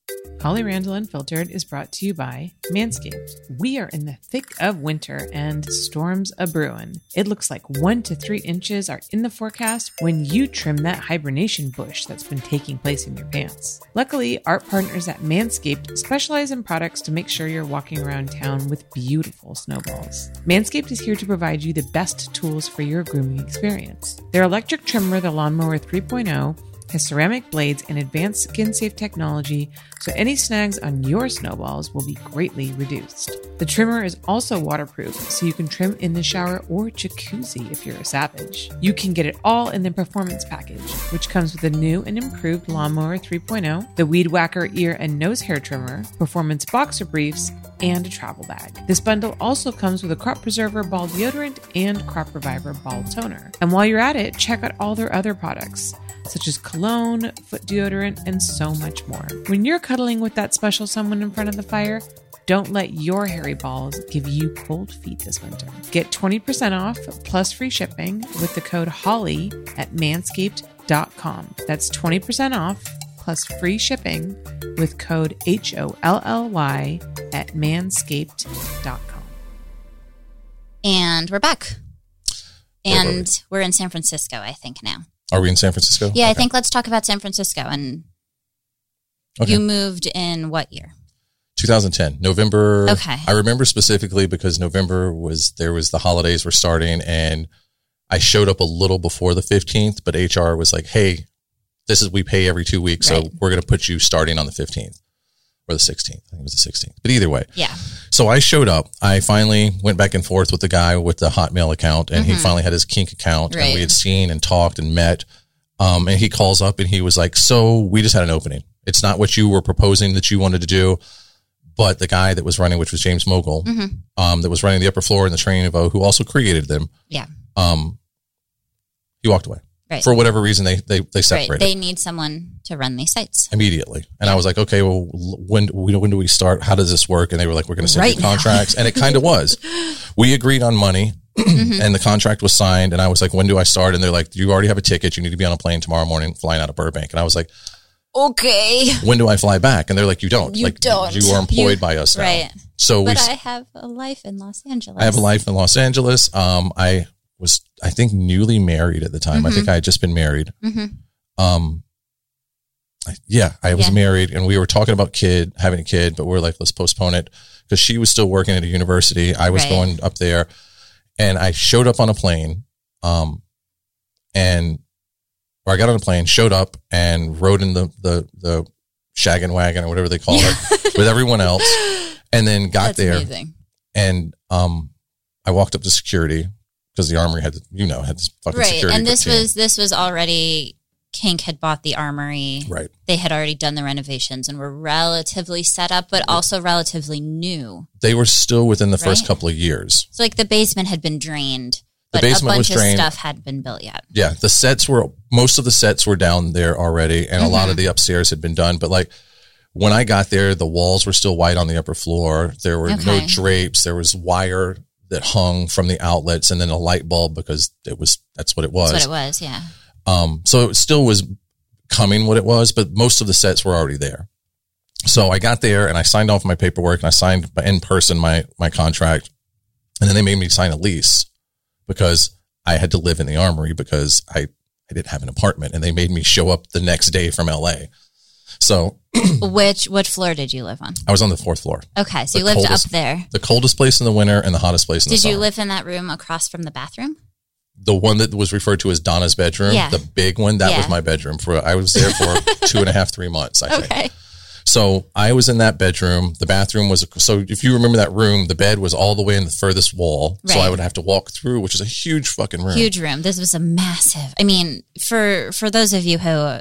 Holly Randall Unfiltered is brought to you by Manscaped. We are in the thick of winter and storms a brewing. It looks like one to three inches are in the forecast when you trim that hibernation bush that's been taking place in your pants. Luckily, our partners at Manscaped specialize in products to make sure you're walking around town with beautiful snowballs. Manscaped is here to provide you the best tools for your grooming experience. Their electric trimmer, the Lawnmower 3.0, has ceramic blades and advanced skin safe technology, so any snags on your snowballs will be greatly reduced. The trimmer is also waterproof, so you can trim in the shower or jacuzzi if you're a savage. You can get it all in the performance package, which comes with a new and improved Lawnmower 3.0, the Weed Whacker ear and nose hair trimmer, performance boxer briefs, and a travel bag. This bundle also comes with a crop preserver ball deodorant and crop reviver ball toner. And while you're at it, check out all their other products such as cologne, foot deodorant, and so much more. When you're cuddling with that special someone in front of the fire, don't let your hairy balls give you cold feet this winter. Get 20% off plus free shipping with the code HOLLY at manscaped.com. That's 20% off plus free shipping with code H O L L Y at manscaped.com. And we're back. Where were And we're in San Francisco, I think, now. Are we in San Francisco? Yeah, I think let's talk about San Francisco. And Okay. you moved in what year? 2010 November. Okay. I remember specifically because November was there was the holidays were starting and I showed up a little before the 15th, but HR was like, "Hey, this is we pay every two weeks, so we're going to put you starting on the 15th or the 16th. I think it was the 16th. But either way, Yeah. so I showed up. I finally went back and forth with the guy with the Hotmail account, and he finally had his Kink account, and Mm-hmm. We had seen and talked and met. Um, and he calls up and he was like, "So we just had an opening. It's not what you were proposing that you wanted to do, but the guy that was running, which was James Mogul, Mm-hmm. um, that was running the upper floor in the training of O, who also created them, Yeah. um, he walked away Right. for whatever reason. They they they Right. They need someone to run these sites. immediately. And I was like, okay, well, when when do we start? How does this work? And they were like, we're going to send Right you contracts, and it kind of [laughs] was. We agreed on money, Mm-hmm. and the contract was signed. And I was like, when do I start? And they're like, you already have a ticket. You need to be on a plane tomorrow morning, flying out of Burbank. And I was like, Okay. when do I fly back? And they're like, you don't. You like, don't. You are employed You- by us now. Right. So we. But I have a life in Los Angeles. I have a life in Los Angeles. Um, I was, I think, newly married at the time. I think Mm-hmm. I had just been married. Mhm. Um, I- yeah, I was Yeah. married, and we were talking about kid having a kid, but we are like, let's postpone it because she was still working at a university. I was Right. going up there, and I showed up on a plane. Um, and or I got on a plane, showed up, and rode in the the the shaggin' wagon or whatever they call it with everyone else, [laughs] and then got That's there amazing. and um, I walked up to security because the armory had, you know, had this fucking Right. security. And this was this was already Kink had bought the armory. right. They had already done the renovations and were relatively set up, but also relatively new. They were still within the first couple of years. So like the basement had been drained, The but basement a was bunch of drained. stuff hadn't been built yet. Yeah, the sets were most of the sets were down there already, and a lot Mm-hmm. of the upstairs had been done. But like when I got there, the walls were still white on the upper floor. There were no drapes. There was wire that hung from the outlets, and then a light bulb because it was that's what it was. That's what it was, yeah. Um, so it still was coming what it was, but most of the sets were already there. So I got there and I signed off my paperwork and I signed in person my, my contract. And then they made me sign a lease because I had to live in the armory because I, I didn't have an apartment and they made me show up the next day from LA. So [clears throat] Which what floor did you live on? I was on the fourth floor, Okay, so The you lived coldest- up there. the coldest place in the winter and the hottest place in the summer. Did you live in that room across from the bathroom? the one that was referred to as Donna's bedroom, Yeah. the big one, that Yeah. was my bedroom for, I was there for [laughs] two and a half, three months, I think. Okay. So I was in that bedroom. The bathroom was so if you remember that room, the bed was all the way in the furthest wall. So I would have to walk through, which is a huge fucking room. Huge room. This was a massive. I mean, for for those of you who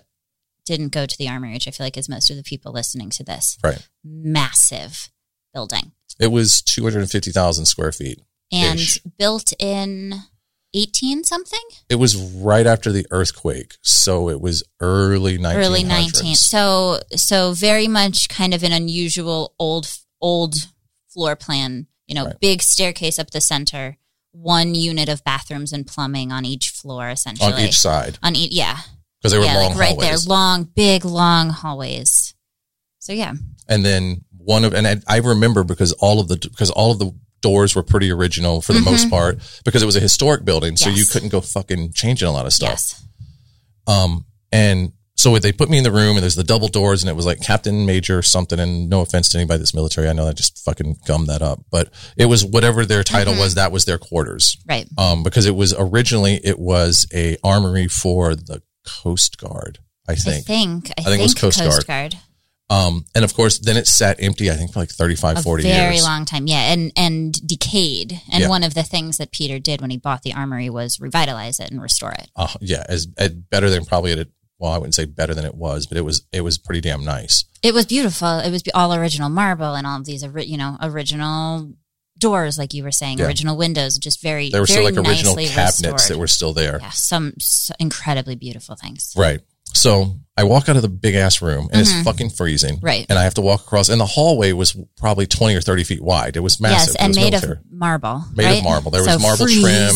didn't go to the armory, which I feel like is most of the people listening to this, Right. massive building. It was two hundred and fifty thousand square feet. And built in 18 something? It was right after the earthquake, so it was early nineteen Early 19. So so very much kind of an unusual old old floor plan, you know, Right. big staircase up the center, one unit of bathrooms and plumbing on each floor essentially. on each side On each yeah. Because they were yeah, long like right hallways. there, long, big, long hallways. So yeah, and then one of and I, I remember because all of the because all of the doors were pretty original for the most part because it was a historic building, so you Mm-hmm. Couldn't go fucking changing a lot of stuff. yes, Um, and so they put me in the room and there's the double doors and it was like Captain Major something. And no offense to anybody that's military. I know I just fucking gummed that up, but it was whatever their title was. That was their quarters. right. Um, because it was originally, it was a armory for the Coast Guard, I think. I think. think. I, think it was Coast Guard. Guard. Um, and of course, then it sat empty, I think, for like 35, A 40 very years. Very long time, yeah, and and decayed. And Yeah. one of the things that Peter did when he bought the armory was revitalize it and restore it. Uh, yeah, as, as better than probably it. Well, I wouldn't say better than it was, but it was it was pretty damn nice. It was beautiful. It was all original marble and all of these, you know, original doors, like you were saying, Yeah. original windows, just very, There were very still like original nicely cabinets restored. that were still there. yeah, some, incredibly beautiful things. Right. So I walk out of the big ass room and it's Mhm. fucking freezing. Right. And I have to walk across, and the hallway was probably 20 or 30 feet wide. It was massive. yes, and made military. of marble. Made of marble. There was So marble trim.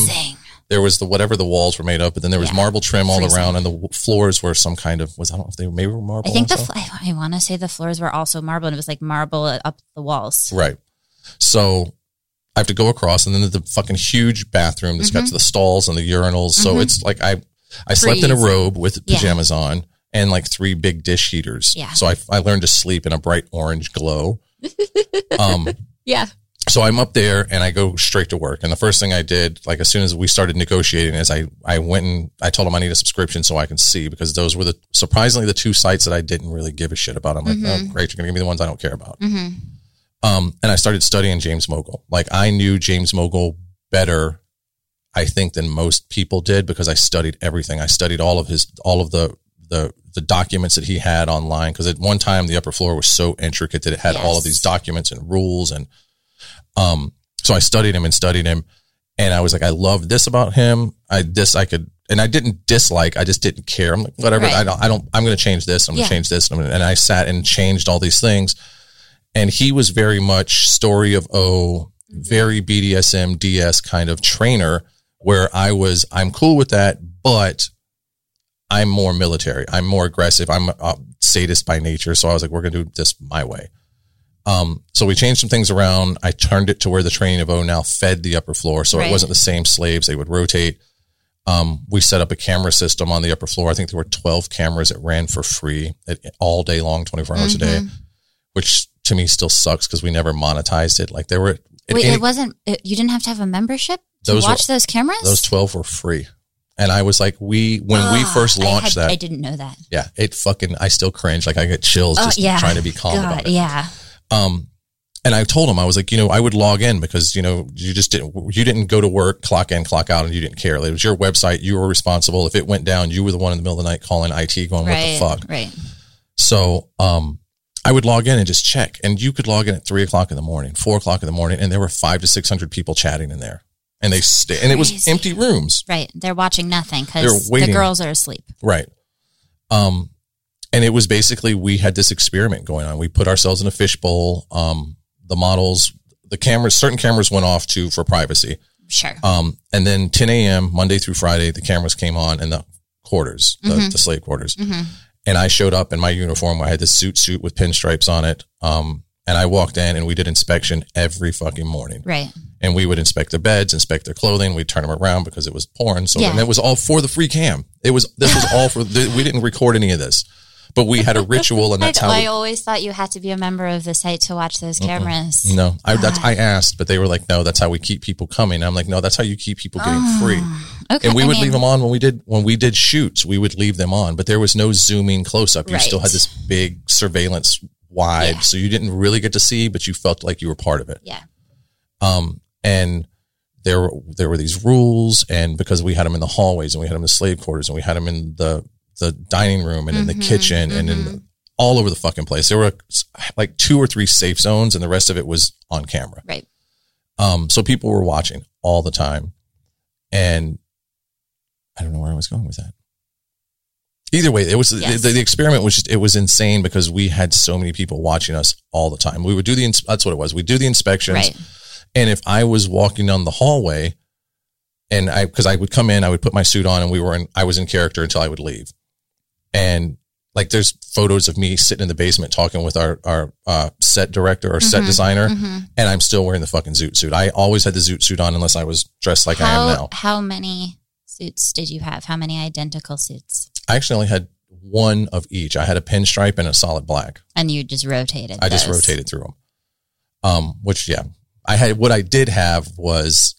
There was the whatever the walls were made of, but then there was Yeah. marble trim all Freezing. around, and the w- floors were some kind of was I don't know if they were maybe were marble. I think the I want to say the floors were also marble, and it was like marble up the walls. Right. So I have to go across, and then the fucking huge bathroom that's Mm-hmm. got the stalls and the urinals. So it's like I I slept in a robe with Yeah. pajamas on and like three big dish heaters. Yeah. So I I learned to sleep in a bright orange glow. [laughs] um. Yeah. So I'm up there and I go straight to work. And the first thing I did, like as soon as we started negotiating, is I I went and I told them I need a subscription so I can see because those were the surprisingly the two sites that I didn't really give a shit about. I'm like, oh great, you're gonna give me the ones I don't care about. hmm Um, and I started studying James Mogul. Like I knew James Mogul better, I think, than most people did because I studied everything. I studied all of his, all of the, the, the documents that he had online. Cause at one time the upper floor was so intricate that it had all of these documents and rules. And, um, so I studied him and studied him. And I was like, I love this about him. I, this I could, and I didn't dislike, I just didn't care. I'm like, whatever. Right. I don't, I don't, I'm going to change this. I'm going Yeah. to change this. And, I'm gonna, and I sat and changed all these things and he was very much story of O, very BDSM DS kind of trainer where I was, I'm cool with that, but I'm more military. I'm more aggressive. I'm a sadist by nature. So I was like, we're going to do this my way. Um, so we changed some things around. I turned it to where the training of O now fed the upper floor. So Right. it wasn't the same slaves. They would rotate. Um, we set up a camera system on the upper floor. I think there were 12 cameras that ran for free at, all day long, 24 hours a day, Mm-hmm. which to me still sucks because we never monetized it. Like there were, Wait, any- it wasn't. It, you didn't have to have a membership to Those were- watch those cameras. those 12 were free. And I was like, we, when we Ah, first I launched had- that, I didn't know that. yeah, it fucking, I still cringe. Like I get chills Oh just yeah, trying to be calm God, about it. Yeah, Um, and I told him, I was like, you know, I would log in because, you know, you just didn't, you didn't go to work, clock in, clock out, and you didn't care. It was your website. You were responsible. If it went down, you were the one in the middle of the night calling IT going, right, what the fuck? right. So, um, I would log in and just check and you could log in at three o'clock in the morning, four o'clock in the morning, and there were five to 600 people chatting in there and they stay, and it was empty rooms. Right. They're watching nothing because the girls are asleep. Right. Um, and it was basically we had this experiment going on. We put ourselves in a fishbowl. Um, the models, the cameras, certain cameras went off too for privacy. Sure. Um, and then 10 a.m. Monday through Friday, the cameras came on in the quarters, the, Mm-hmm. the slave quarters. And I showed up in my uniform. I had this suit suit with pinstripes on it. Um, and I walked in and we did inspection every fucking morning. right. And we would inspect their beds, inspect their clothing. We'd turn them around because it was porn. So, Yeah. and it was all for the free cam. It was, this was all for, the, we didn't record any of this, but we had a ritual and that's [laughs] how I we, always thought you had to be a member of the site to watch those cameras. no, I, that's, I asked, but they were like, no, that's how we keep people coming. I'm like, no, that's how you keep people getting free. Okay. and we I would mean, leave them on when we did when we did shoots we would leave them on but there was no zooming close up you still had this big surveillance wide Yeah. so you didn't really get to see but you felt like you were part of it Yeah. um and there were there were these rules and because we had them in the hallways and we had them in the slave quarters and we had them in the the dining room and in Mm-hmm, the kitchen and in the, all over the fucking place there were like two or three safe zones and the rest of it was on camera Right. um, so people were watching all the time. And I don't know where I was going with that. Either way, it was Yes. the, the experiment was just it was insane because we had so many people watching us all the time. We would do the that's what it was. We do the inspections, Right. and if I was walking down the hallway, and I because I would come in, I would put my suit on, and we were in I was in character until I would leave, and like there's photos of me sitting in the basement talking with our our uh, set director or set Mm-hmm. designer, and I'm still wearing the fucking zoot suit. I always had the zoot suit on unless I was dressed like I am now. how many suits did you have? How many identical suits? I actually only had one of each. I had a pinstripe and a solid black. And you just rotated. I just rotated through them. Um, which yeah, I had what I did have was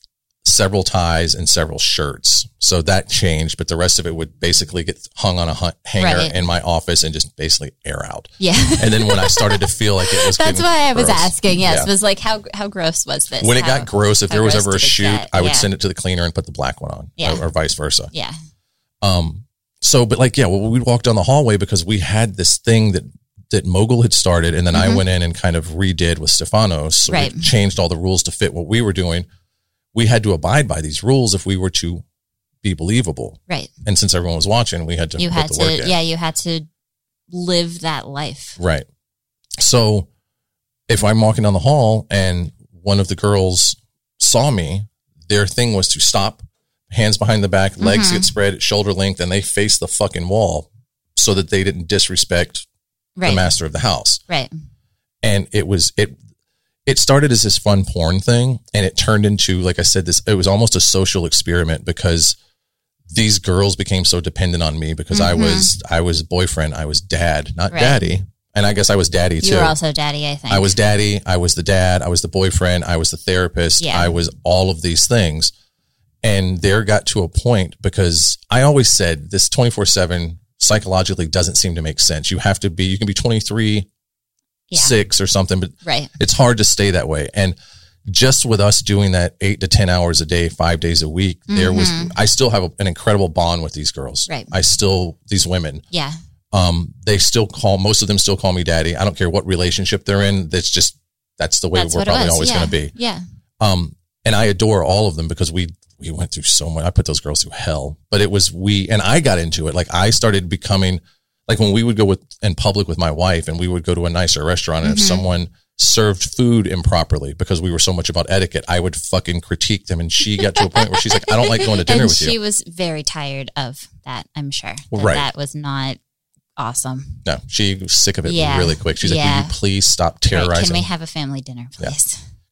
several ties and several shirts. So that changed, but the rest of it would basically get hung on a hanger Right. in my office and just basically air out. Yeah. [laughs] And then when I started to feel like it was, [laughs] That's why I was gross. asking. Yes, Yeah. was like how how gross was this? when it How- got gross, if there was ever a shoot? I would send it to the cleaner and put the black one on, Yeah. or, or vice versa. Yeah. Um, so, but like, yeah, well, we'd walk down the hallway because we had this thing that that Mogul had started, and then I went in and kind of redid with Stefanos. So Mm-hmm. Right. we changed all the rules to fit what we were doing. We had to abide by these rules if we were to be believable. Right. And since everyone was watching, we had to You had to. Yeah, you had to live that life. Right. So if I'm walking down the hall and one of the girls saw me, their thing was to stop, hands behind the back, legs Mm-hmm. get spread shoulder length, and they face the fucking wall so that they didn't disrespect Right. the master of the house. Right. And it was it it started as this fun porn thing and it turned into, like I said, this it was almost a social experiment because these girls became so dependent on me because I was I was boyfriend, I was dad, not Mm-hmm. Right. daddy. And I guess I was daddy too. You were also daddy. I think. I was daddy. I was the dad. I was the boyfriend. I was the therapist. Yeah. I was all of these things. And there got to a point because I always said this 24 seven psychologically doesn't seem to make sense. You have to be, you can be 23, Yeah. six or something, but Right. it's hard to stay that way. And just with us doing that eight to 10 hours a day, five days a week, there was, I still have a, an incredible bond with these girls. Mm-hmm. Right. I still, these women, Yeah. um, they still call most of them still call me daddy. I don't care what relationship they're in. That's just that's the way That's we're probably always yeah. going to be. Yeah. Um, and I adore all of them because we we went through so much. I put those girls through hell, but it was we and I got into it. Like I started becoming like when we would go with in public with my wife and we would go to a nicer restaurant and Mm-hmm. if someone served food improperly because we were so much about etiquette, I would fucking critique them. And she got to a point where she's like, I don't like going to dinner and with she you. She was very tired of that. I'm sure. That Right. That was not awesome. No, she was sick of it Yeah. really quick. She's like, Yeah. Will you please stop Right. terrorizing? Can we have a family dinner, Yeah.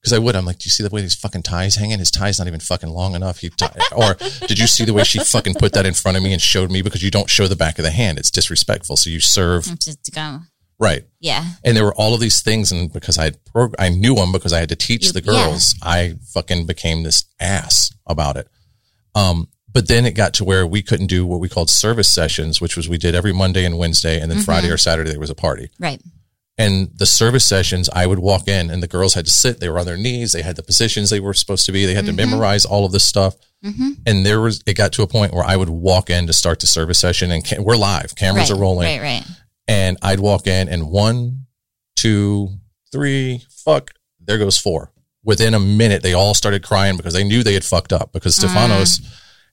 Because I would. I'm like, do you see the way these fucking ties hanging? His tie's not even fucking long enough. He tie- [laughs] or did you see the way she fucking put that in front of me and showed me? Because you don't show the back of the hand. It's disrespectful. So you serve Just to go. right. Yeah. And there were all of these things, and because I had prog- I knew them because I had to teach You- the girls, I fucking became this ass about it. Um, but then it got to where we couldn't do what we called service sessions, which was we did every Monday and Wednesday, and then Friday or Saturday there was a party. Right. And the service sessions, I would walk in and the girls had to sit. They were on their knees. They had the positions they were supposed to be. They had to mm-hmm. memorize all of this stuff. Mm-hmm. And there was, it got to a point where I would walk in to start the service session and ca- we're live. Cameras right. are rolling. Right. Right. And I'd walk in and one, two, three, fuck, there goes four. Within a minute, they all started crying because they knew they had fucked up because mm. Stefanos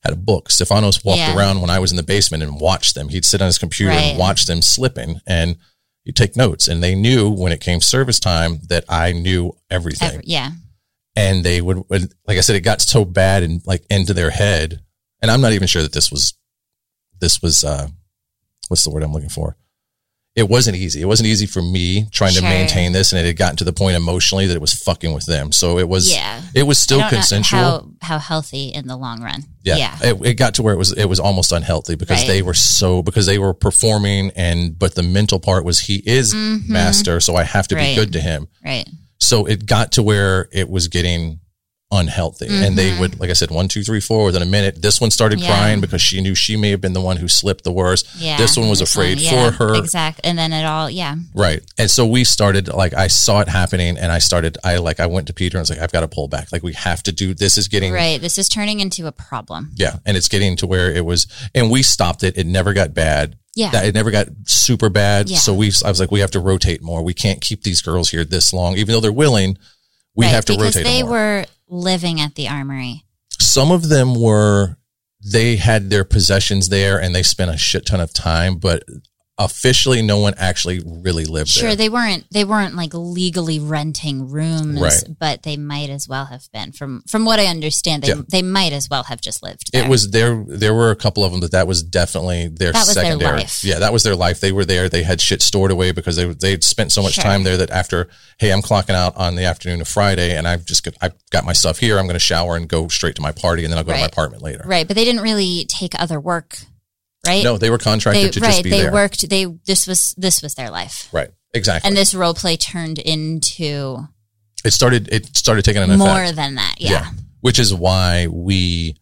had a book. Stefanos walked Yeah. around when I was in the basement and watched them. He'd sit on his computer Right. and watch them slipping and he'd take notes. And they knew when it came service time that I knew everything. Every, yeah. and they would, would- like I said, it got so bad and like into their head. And I'm not even sure that this was, this was, uh, what's the word I'm looking for? It wasn't easy. It wasn't easy for me trying to maintain this, and it had gotten to the point emotionally that it was fucking with them. So it was, Yeah. it was still consensual. How how healthy in the long run? yeah, Yeah. It, it got to where it was, it was almost unhealthy because Right. they were so because they were performing, and but the mental part was he is master, so I have to Mm-hmm. Right. be good to him. Right. So it got to where it was getting unhealthy. And they Mm-hmm. would, like I said, one, two, three, four within a minute. This one started Yeah. crying because she knew she may have been the one who slipped the worst. Yeah. This one was afraid yeah, for her. Exactly. And then it all. Yeah. Right. And so we started, like, I saw it happening and I started, I like, I went to Peter and was like, I've got to pull back. Like, we have to do, this is getting, Right. This is turning into a problem. yeah. And it's getting to where it was, and we stopped it. It never got bad. Yeah. That it never got super bad. Yeah. So we, I was like, we have to rotate more. We can't keep these girls here this long, even though they're willing. We Right, have to because rotate they more. were living at the armory. some of them were they had their possessions there and they spent a shit ton of time but officially no one actually really lived Sure, there Sure, they weren't they weren't like legally renting rooms, Right. but they might as well have been. From from what I understand, they Yeah. they might as well have just lived there. it was there there were a couple of them that that was definitely their That was their secondary life. yeah that was their life they were there they had shit stored away because they they'd spent so much Sure. time there that after hey i'm clocking out on the afternoon of friday and i've just got i've got my stuff here i'm going to shower and go straight to my party and then i'll go to my apartment later right, but they didn't really take other work, right? no they were contracted they to right. just be they there worked. They this was this was their life, right exactly and this role play turned into it started it started taking an effect more than that. Yeah. which is why we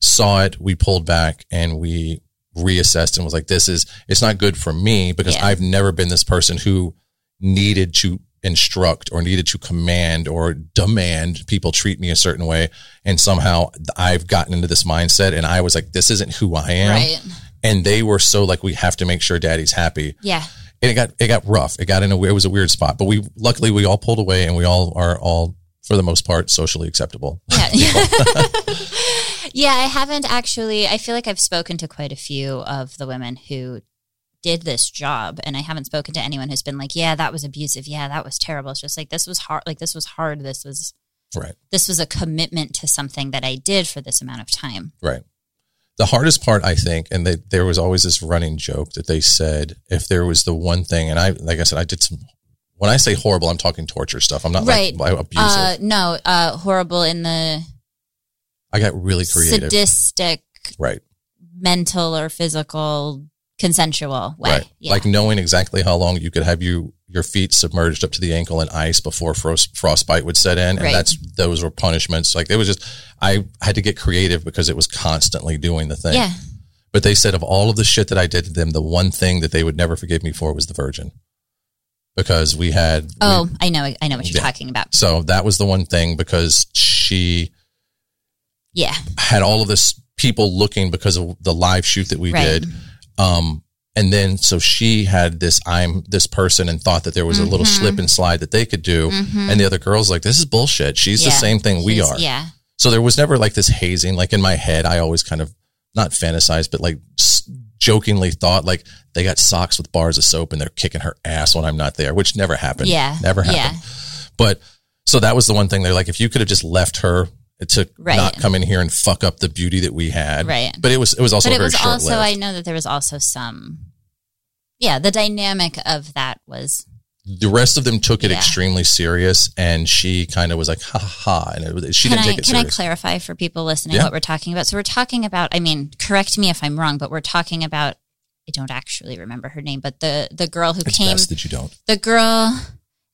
saw it, we pulled back and we reassessed and was like, this is, it's not good for me because Yeah. I've never been this person who needed to instruct or needed to command or demand people treat me a certain way. And somehow I've gotten into this mindset and I was like, this isn't who I am. Right. And they were so like, we have to make sure daddy's happy Yeah. and it got it got rough. It got in a it was a weird spot, but we luckily we all pulled away, and we all are all for the most part socially acceptable. Yeah. [laughs] [laughs] yeah, I haven't actually. I feel like I've spoken to quite a few of the women who did this job, and I haven't spoken to anyone who's been like, "Yeah, that was abusive. Yeah, that was terrible." It's just like this was hard. Like this was hard. This was Right, this was a commitment to something that I did for this amount of time. right. The hardest part, I think, and they, there was always this running joke that they said if there was the one thing, and I like I said, I did some. When I say horrible, I'm talking torture stuff. I'm not Right. like abusive. Uh, no, uh, horrible in the I got really creative. sadistic, right, mental or physical, consensual way. right. Yeah. Like knowing exactly how long you could have you your feet submerged up to the ankle in ice before frost, frostbite would set in, and Right. that's those were punishments. Like it was just I had to get creative because it was constantly doing the thing. yeah. But they said of all of the shit that I did to them, the one thing that they would never forgive me for was the virgin, because we had. Oh, I know. I know what you're Yeah. talking about. so that was the one thing because she Yeah. had all of this people looking because of the live shoot that we Right. did. Um, and then so she had this I'm this person and thought that there was a little Mm-hmm. slip and slide that they could do. And the other girls like, this is bullshit. She's the same thing we are. Yeah. So there was never like this hazing. Like in my head, I always kind of not fantasized, but like s- jokingly thought like they got socks with bars of soap and they're kicking her ass when I'm not there, which never happened. Yeah. Never Yeah. happened. But so that was the one thing they're like, if you could have just left her to Right. not come in here and fuck up the beauty that we had. Right. But it was, it was also but it very was also I know that there was also some yeah, the dynamic of that was the rest of them took it Yeah. extremely serious and she kind of was like, ha ha. And it, was- she can didn't I take it seriously. can I serious. clarify for people listening Yeah. what we're talking about? So we're talking about I mean, correct me if I'm wrong, but we're talking about I don't actually remember her name, but the the girl who it's came that you don't. the girl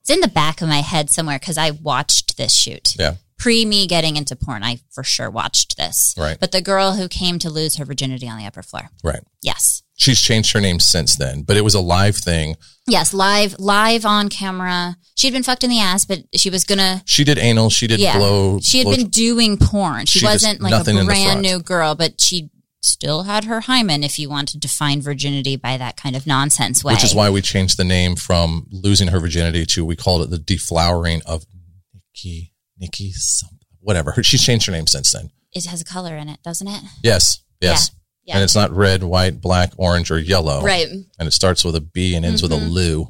it's in the back of my head somewhere because I watched this shoot. Yeah. Pre me getting into porn, I for sure watched this. Right. But the girl who came to lose her virginity on the upper floor. Right. Yes. She's changed her name since then, but it was a live thing. Yes, live live on camera. She had been fucked in the ass, but she was gonna She did anal. She did yeah. blow. she had blow- been doing porn. She, She wasn't like a brand new girl, but she still had her hymen if you want to define virginity by that kind of nonsense way. which is why we changed the name from losing her virginity to we called it the deflowering of Nikki, Nikki, something, whatever. [laughs] She's changed her name since then. it has a color in it, doesn't it? Yes, yes. Yeah. And it's not red, white, black, orange, or yellow. Right. And it starts with a B and ends with a Mm-hmm.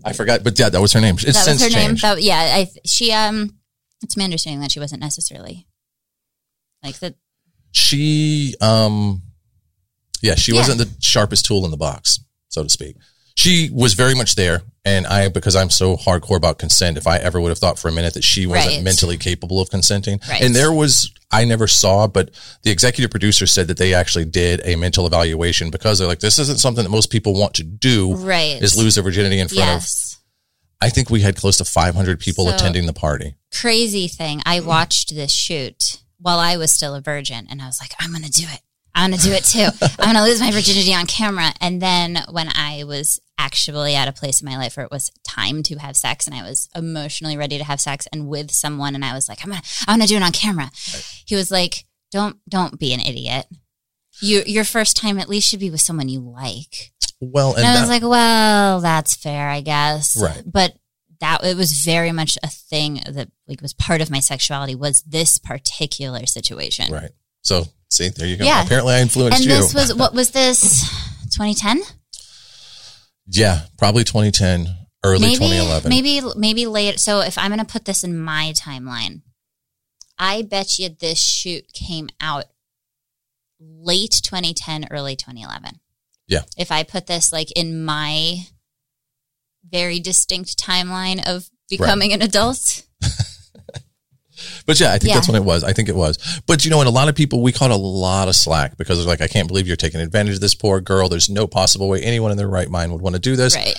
[laughs] I forgot, but yeah, that was her name. It's that since was her name. changed. That, yeah, I she um it's my understanding that she wasn't necessarily like that she um yeah she Yeah. wasn't the sharpest tool in the box so to speak she was very much there and i because i'm so hardcore about consent if i ever would have thought for a minute that she wasn't Right. mentally capable of consenting Right. and there was i never saw but the executive producer said that they actually did a mental evaluation because they're like this isn't something that most people want to do right. is lose their virginity in front of i think we had close to 500 people So- attending the party Crazy thing. I watched this shoot while I was still a virgin and I was like, I'm gonna do it. I'm gonna do it too. I'm gonna lose my virginity on camera. And then when I was actually at a place in my life where it was time to have sex and I was emotionally ready to have sex and with someone and I was like, I'm gonna I'm gonna do it on camera. He was like, Don't don't be an idiot. You, your first time at least should be with someone you like. well and And, I that, was like, well, that's fair, I guess. Right. But that it was very much a thing that like was part of my sexuality was this particular situation. right so see there you go Yeah. apparently i influenced And you this was what was this [laughs] 2010? Yeah, probably 2010, early maybe 2011. maybe maybe late. So if I'm going to put this in my timeline, I bet you this shoot came out late 2010, early 2011. Yeah. If I put this like in my very distinct timeline of becoming an adult, But yeah, I think Yeah. that's when it was. I think it was. But you know, and a lot of people, we caught a lot of slack because they're like, I can't believe you're taking advantage of this poor girl. There's no possible way anyone in their right mind would want to do this. right?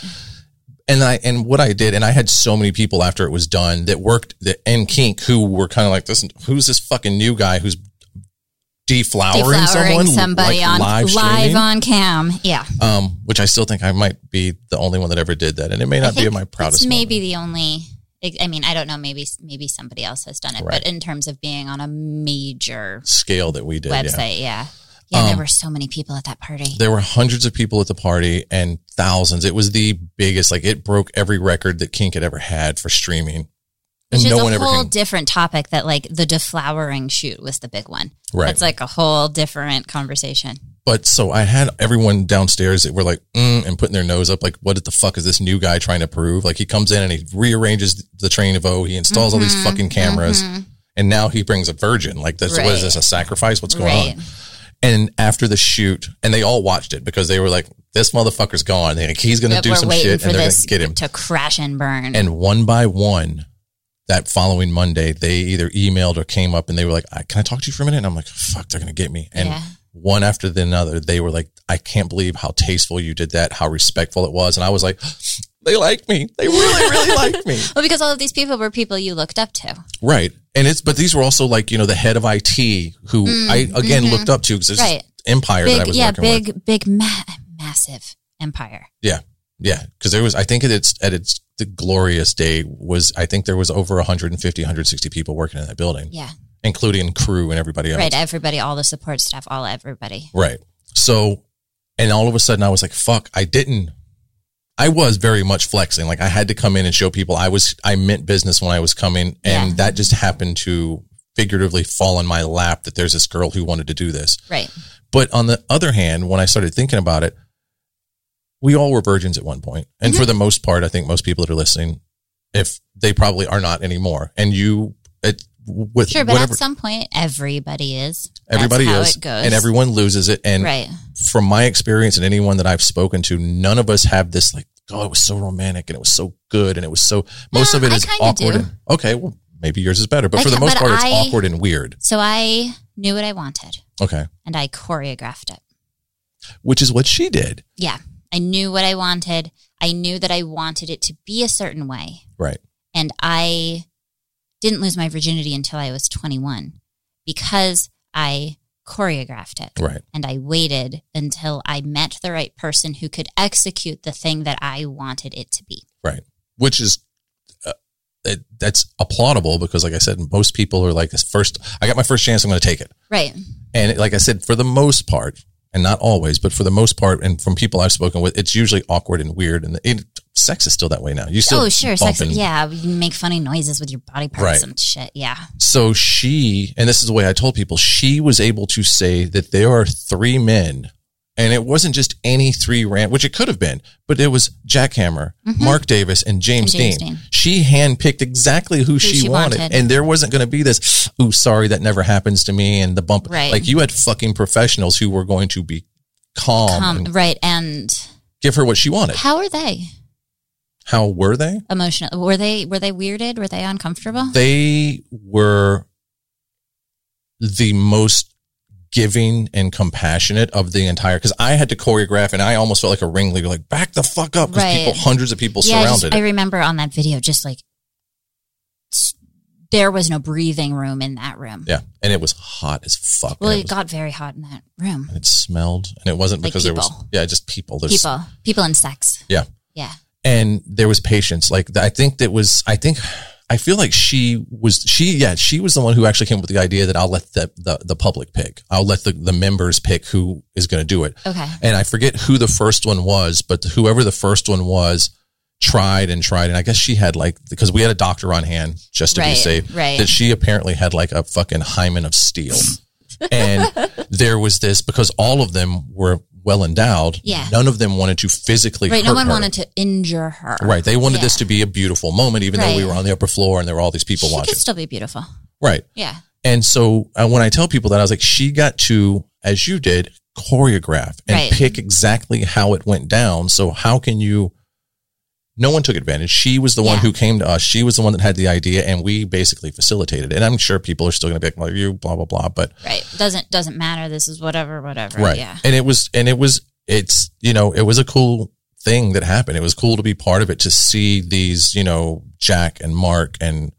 And I and what I did, and I had so many people after it was done that worked that in kink who were kind of like, this who's this fucking new guy who's deflowering, Deflowering someone somebody like, on live, live, on cam. Yeah. um, which I still think I might be the only one that ever did that, and it may not be my proudest. Maybe the only. I mean, I don't know. Maybe maybe somebody else has done it, Right. but in terms of being on a major scale that we did. Website, yeah, yeah, there Um, were so many people at that party. There were hundreds of people at the party and thousands. It was the biggest. Like it broke every record that Kink had ever had for streaming, and Which is no a one whole different topic. That like the deflowering shoot was the big one. Right. That's like a whole different conversation. But so I had everyone downstairs that were like, mm, and putting their nose up, like, what the fuck is this new guy trying to prove? Like, he comes in and he rearranges the train of O, he installs all these fucking cameras, and now he brings a virgin. Like, this, what is Mm-hmm. This, a sacrifice? What's going Right. on? And after the shoot, and they all watched it because they were like, this motherfucker's gone. Like, he's going to do some shit and they're going to get him. to crash and burn. And one by one, that following Monday, they either emailed or came up and they were like, I, "Can I talk to you for a minute?" And I'm like, "Fuck, they're gonna get me." And Yeah. One after the another, they were like, "I can't believe how tasteful you did that, how respectful it was." And I was like, [gasps] "They like me. They really, really [laughs] like me." well, because all of these people were people you looked up to. Right. And it's, but these were also like, you know, the head of IT who I again looked up to because Mm, Right. empire that I was yeah, big, with. big, ma- massive empire. Yeah. Yeah. Cause there was, I think at its, at its, the glorious day was, I think there was over 150, 160 people working in that building. Yeah, including crew and everybody else. right. Everybody, all the support staff, all everybody. Right. So, and all of a sudden I was like, fuck, I didn't, I was very much flexing. Like I had to come in and show people I was, I meant business when I was coming. And Yeah. that just happened to figuratively fall in my lap that there's this girl who wanted to do this. Right. But on the other hand, when I started thinking about it, we all were virgins at one point. And Mm-hmm. for the most part, I think most people that are listening, if they probably are not anymore. And you, it, with Sure, but whatever, at some point, everybody is. Everybody is, and everyone loses it. And right. from my experience and anyone that I've spoken to, none of us have this like, oh, it was so romantic and it was so good and it was so. Most No, of it is awkward. And, okay, well, maybe yours is better, but I for the most part, it's I- awkward and weird. So I knew what I wanted, Okay, and I choreographed it. which is what she did. Yeah, I knew what I wanted. I knew that I wanted it to be a certain way, Right. and I didn't lose my virginity until I was 21 because I choreographed it. Right. And I waited until I met the right person who could execute the thing that I wanted it to be. Right. Which is. Uh, it, that's applaudable because, like I said, most people are like, "This first, I got my first chance. I'm going to take it." Right. And like I said, for the most part, and not always, but for the most part, and from people I've spoken with, it's usually awkward and weird. And it, sex is still that way now. You still oh, sure. Sex. and- Yeah. You make funny noises with your body parts Right. and shit. Yeah. So she, and this is the way I told people, she was able to say that there are three men, and it wasn't just any three ran, which it could have been, but it was Jack Hammer, Mark Davis, and James, Mm-hmm. And James Deen. Deen. She handpicked exactly who, she, she wanted. wanted. and there wasn't going to be this. Ooh, sorry, that never happens to me, and the bump. Right. Like you had fucking professionals who were going to be calm Um, and right. And give her what she wanted. how are they How were they? emotional? Were they were they weirded? Were they uncomfortable? they were the most giving and compassionate of the entire because I had to choreograph and I almost felt like a ringleader, like back the fuck up because Right. people, hundreds of people yeah, I, just- surrounded I remember on that video, just like there was no breathing room in that room. Yeah, and it was hot as fuck. Well, it it, was- got very hot in that room. it smelled, and it wasn't Like because there was yeah, just people. There's, People, people and sex. Yeah, Yeah. And there was patience. Like I think that was I think I feel like she was she yeah she was the one who actually came up with the idea that I'll let the the, the public pick. I'll let the the members pick who is going to do it. Okay. and I forget who the first one was, but whoever the first one was tried and tried. And I guess she had like, because we had a doctor on hand just to be safe, right. that she apparently had like a fucking hymen of steel. [laughs] and there was this, because all of them were well endowed. Yeah. None of them wanted to physically Right. No one her. wanted to injure her. Right. They wanted Yeah. this to be a beautiful moment, even though we were on the upper floor and there were all these people She watching. could still be beautiful. Right. Yeah. And so uh, when I tell people that, I was like, she got to, as you did, choreograph and Right. pick exactly how it went down. So how can you? No one took advantage. She was the one who came to us. She was the one that had the idea, and we basically facilitated. it. And I'm sure people are still going to be like, well, you blah blah blah. But Right. Doesn't doesn't matter. This is whatever, whatever. right, Yeah. and it was, and it was, it's you know, it was a cool thing that happened. It was cool to be part of it, to see these, you know, Jack and Mark and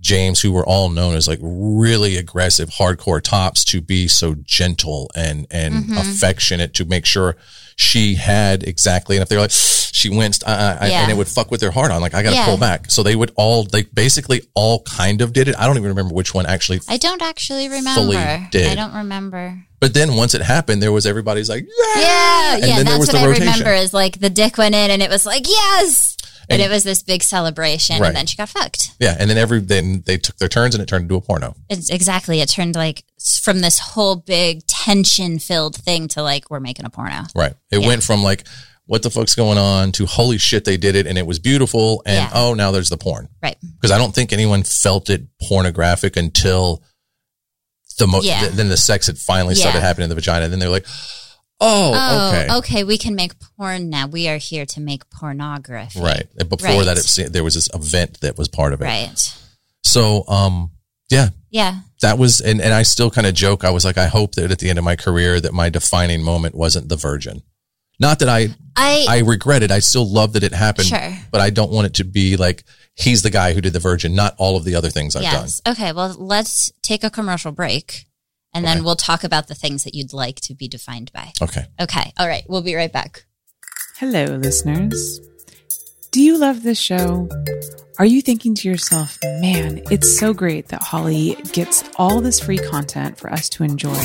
James, who were all known as like really aggressive, hardcore tops, to be so gentle and and Mm-hmm. affectionate to make sure she had exactly. And if they're like, she winced, uh, I, Yeah. and it would fuck with their heart on. Like I got to Yeah. pull back. So they would all, they basically all kind of did it. I don't even remember which one actually. I don't actually remember. did. I don't remember. But then once it happened, there was everybody's like, yeah, Yeah, And yeah. then there That's was what the I rotation. remember is like the dick went in and it was like, yes. And, And- it was this big celebration Right. and then she got fucked. yeah. And then every then they took their turns and it turned into a porno. It's exactly. It turned like from this whole big tension filled thing to like, we're making a porno. Right. It Yeah. went from like, what the fuck's going on to holy shit, they did it and it was beautiful. And Yeah. oh, now there's the porn. Right. Because I don't think anyone felt it pornographic until the mo- Yeah. th- then the sex had finally started happening in the vagina. And Then they're like, oh, Oh, okay. okay. We can make porn now. We are here to make pornography. Right. And Before Right. that, it, there was this event that was part of it. Right. So, um, yeah, Yeah. that was, and, and I still kind of joke. I was like, I hope that at the end of my career that my defining moment wasn't the virgin. Not that I, I, I regret it. I still love that it happened, Sure. but I don't want it to be like he's the guy who did the virgin, not all of the other things I've done. yes. Okay. Well, let's take a commercial break and then we'll talk about the things that you'd like to be defined by. Okay. Okay. All right. We'll be right back. Hello, listeners. Do you love this show? Are you thinking to yourself, man, it's so great that Holly gets all this free content for us to enjoy?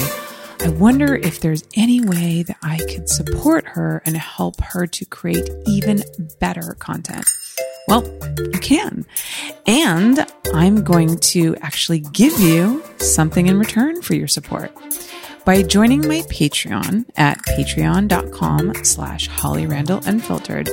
I wonder if there's any way that I could support her and help her to create even better content. Well, you can. And I'm going to actually give you something in return for your support by joining my Patreon at patreon.com slash Holly Randall Unfiltered.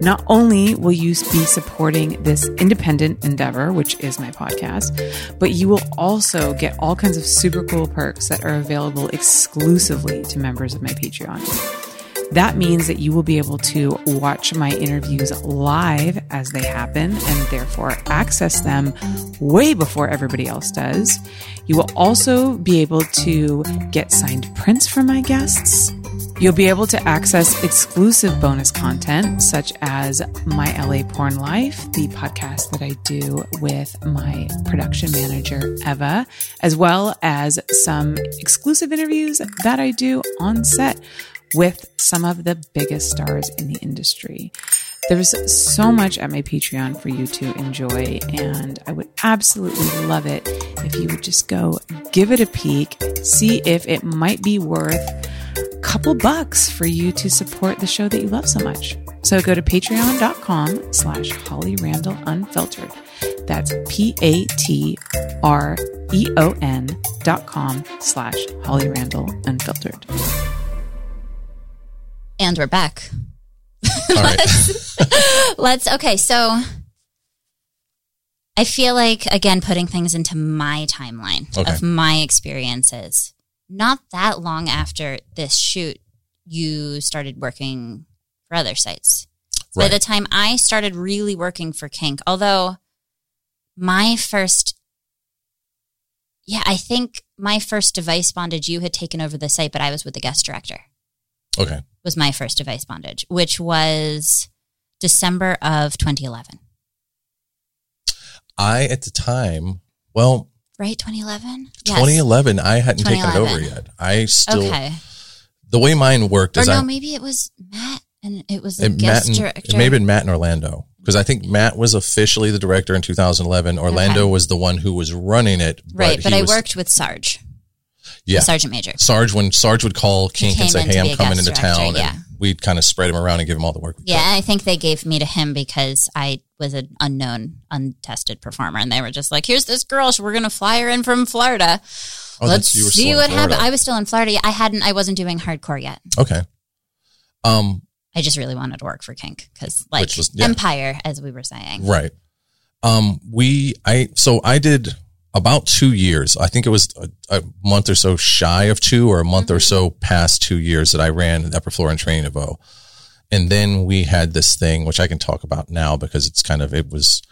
Not only will you be supporting this independent endeavor, which is my podcast, but you will also get all kinds of super cool perks that are available exclusively to members of my Patreon. That means that you will be able to watch my interviews live as they happen and therefore access them way before everybody else does. You will also be able to get signed prints from my guests. You'll be able to access exclusive bonus content such as My LA Porn Life, the podcast that I do with my production manager, Eva, as well as some exclusive interviews that I do on set with some of the biggest stars in the industry. There's so much at my Patreon for you to enjoy, and I would absolutely love it if you would just go give it a peek, see if it might be worth a couple bucks for you to support the show that you love so much. So go to patreon.com slash Holly Randall Unfiltered. That's P A T R E O N dot com slash Holly Randall Unfiltered. And we're back. All right. [laughs] Let's, okay. So I feel like, again, putting things into my timeline Okay. of my experiences. Not that long after this shoot, you started working for other sites. By the time I started really working for Kink, although my first, yeah, I think my first device bondage, you had taken over the site, but I was with the guest director okay. Was my first device bondage, which was December of 2011. I, at the time, well, Right? 2011? 2011, I hadn't taken it over yet. I still, Okay. the way mine worked Or is no, I, maybe it was Matt and it was the it, Matt guest and, director. it may have been Matt and Orlando. Because I think Matt was officially the director in 2011. Orlando Okay. was the one who was running it. right, but I was- worked with Sarge, Yeah. Sergeant Major. Sarge, when Sarge would call Kink and say, hey, I'm coming into director, town. yeah. And we'd kind of spread him around and give him all the work. Yeah, I think they gave me to him because I was an unknown, untested performer, and they were just like, "Here's this girl, so we're gonna fly her in from Florida. Oh, Let's you were see what happens." I was still in Florida. I hadn't. I wasn't doing hardcore yet. Okay. Um, I just really wanted to work for Kink because, like, was- yeah. Empire, as we were saying. Right. Um, we, I, so I did about two years. I think it was a, a month or so shy of two or a month or mm-hmm. so past two years that I ran the Upper Floor and Training of O. And then we had this thing, which I can talk about now because it's kind of, it was,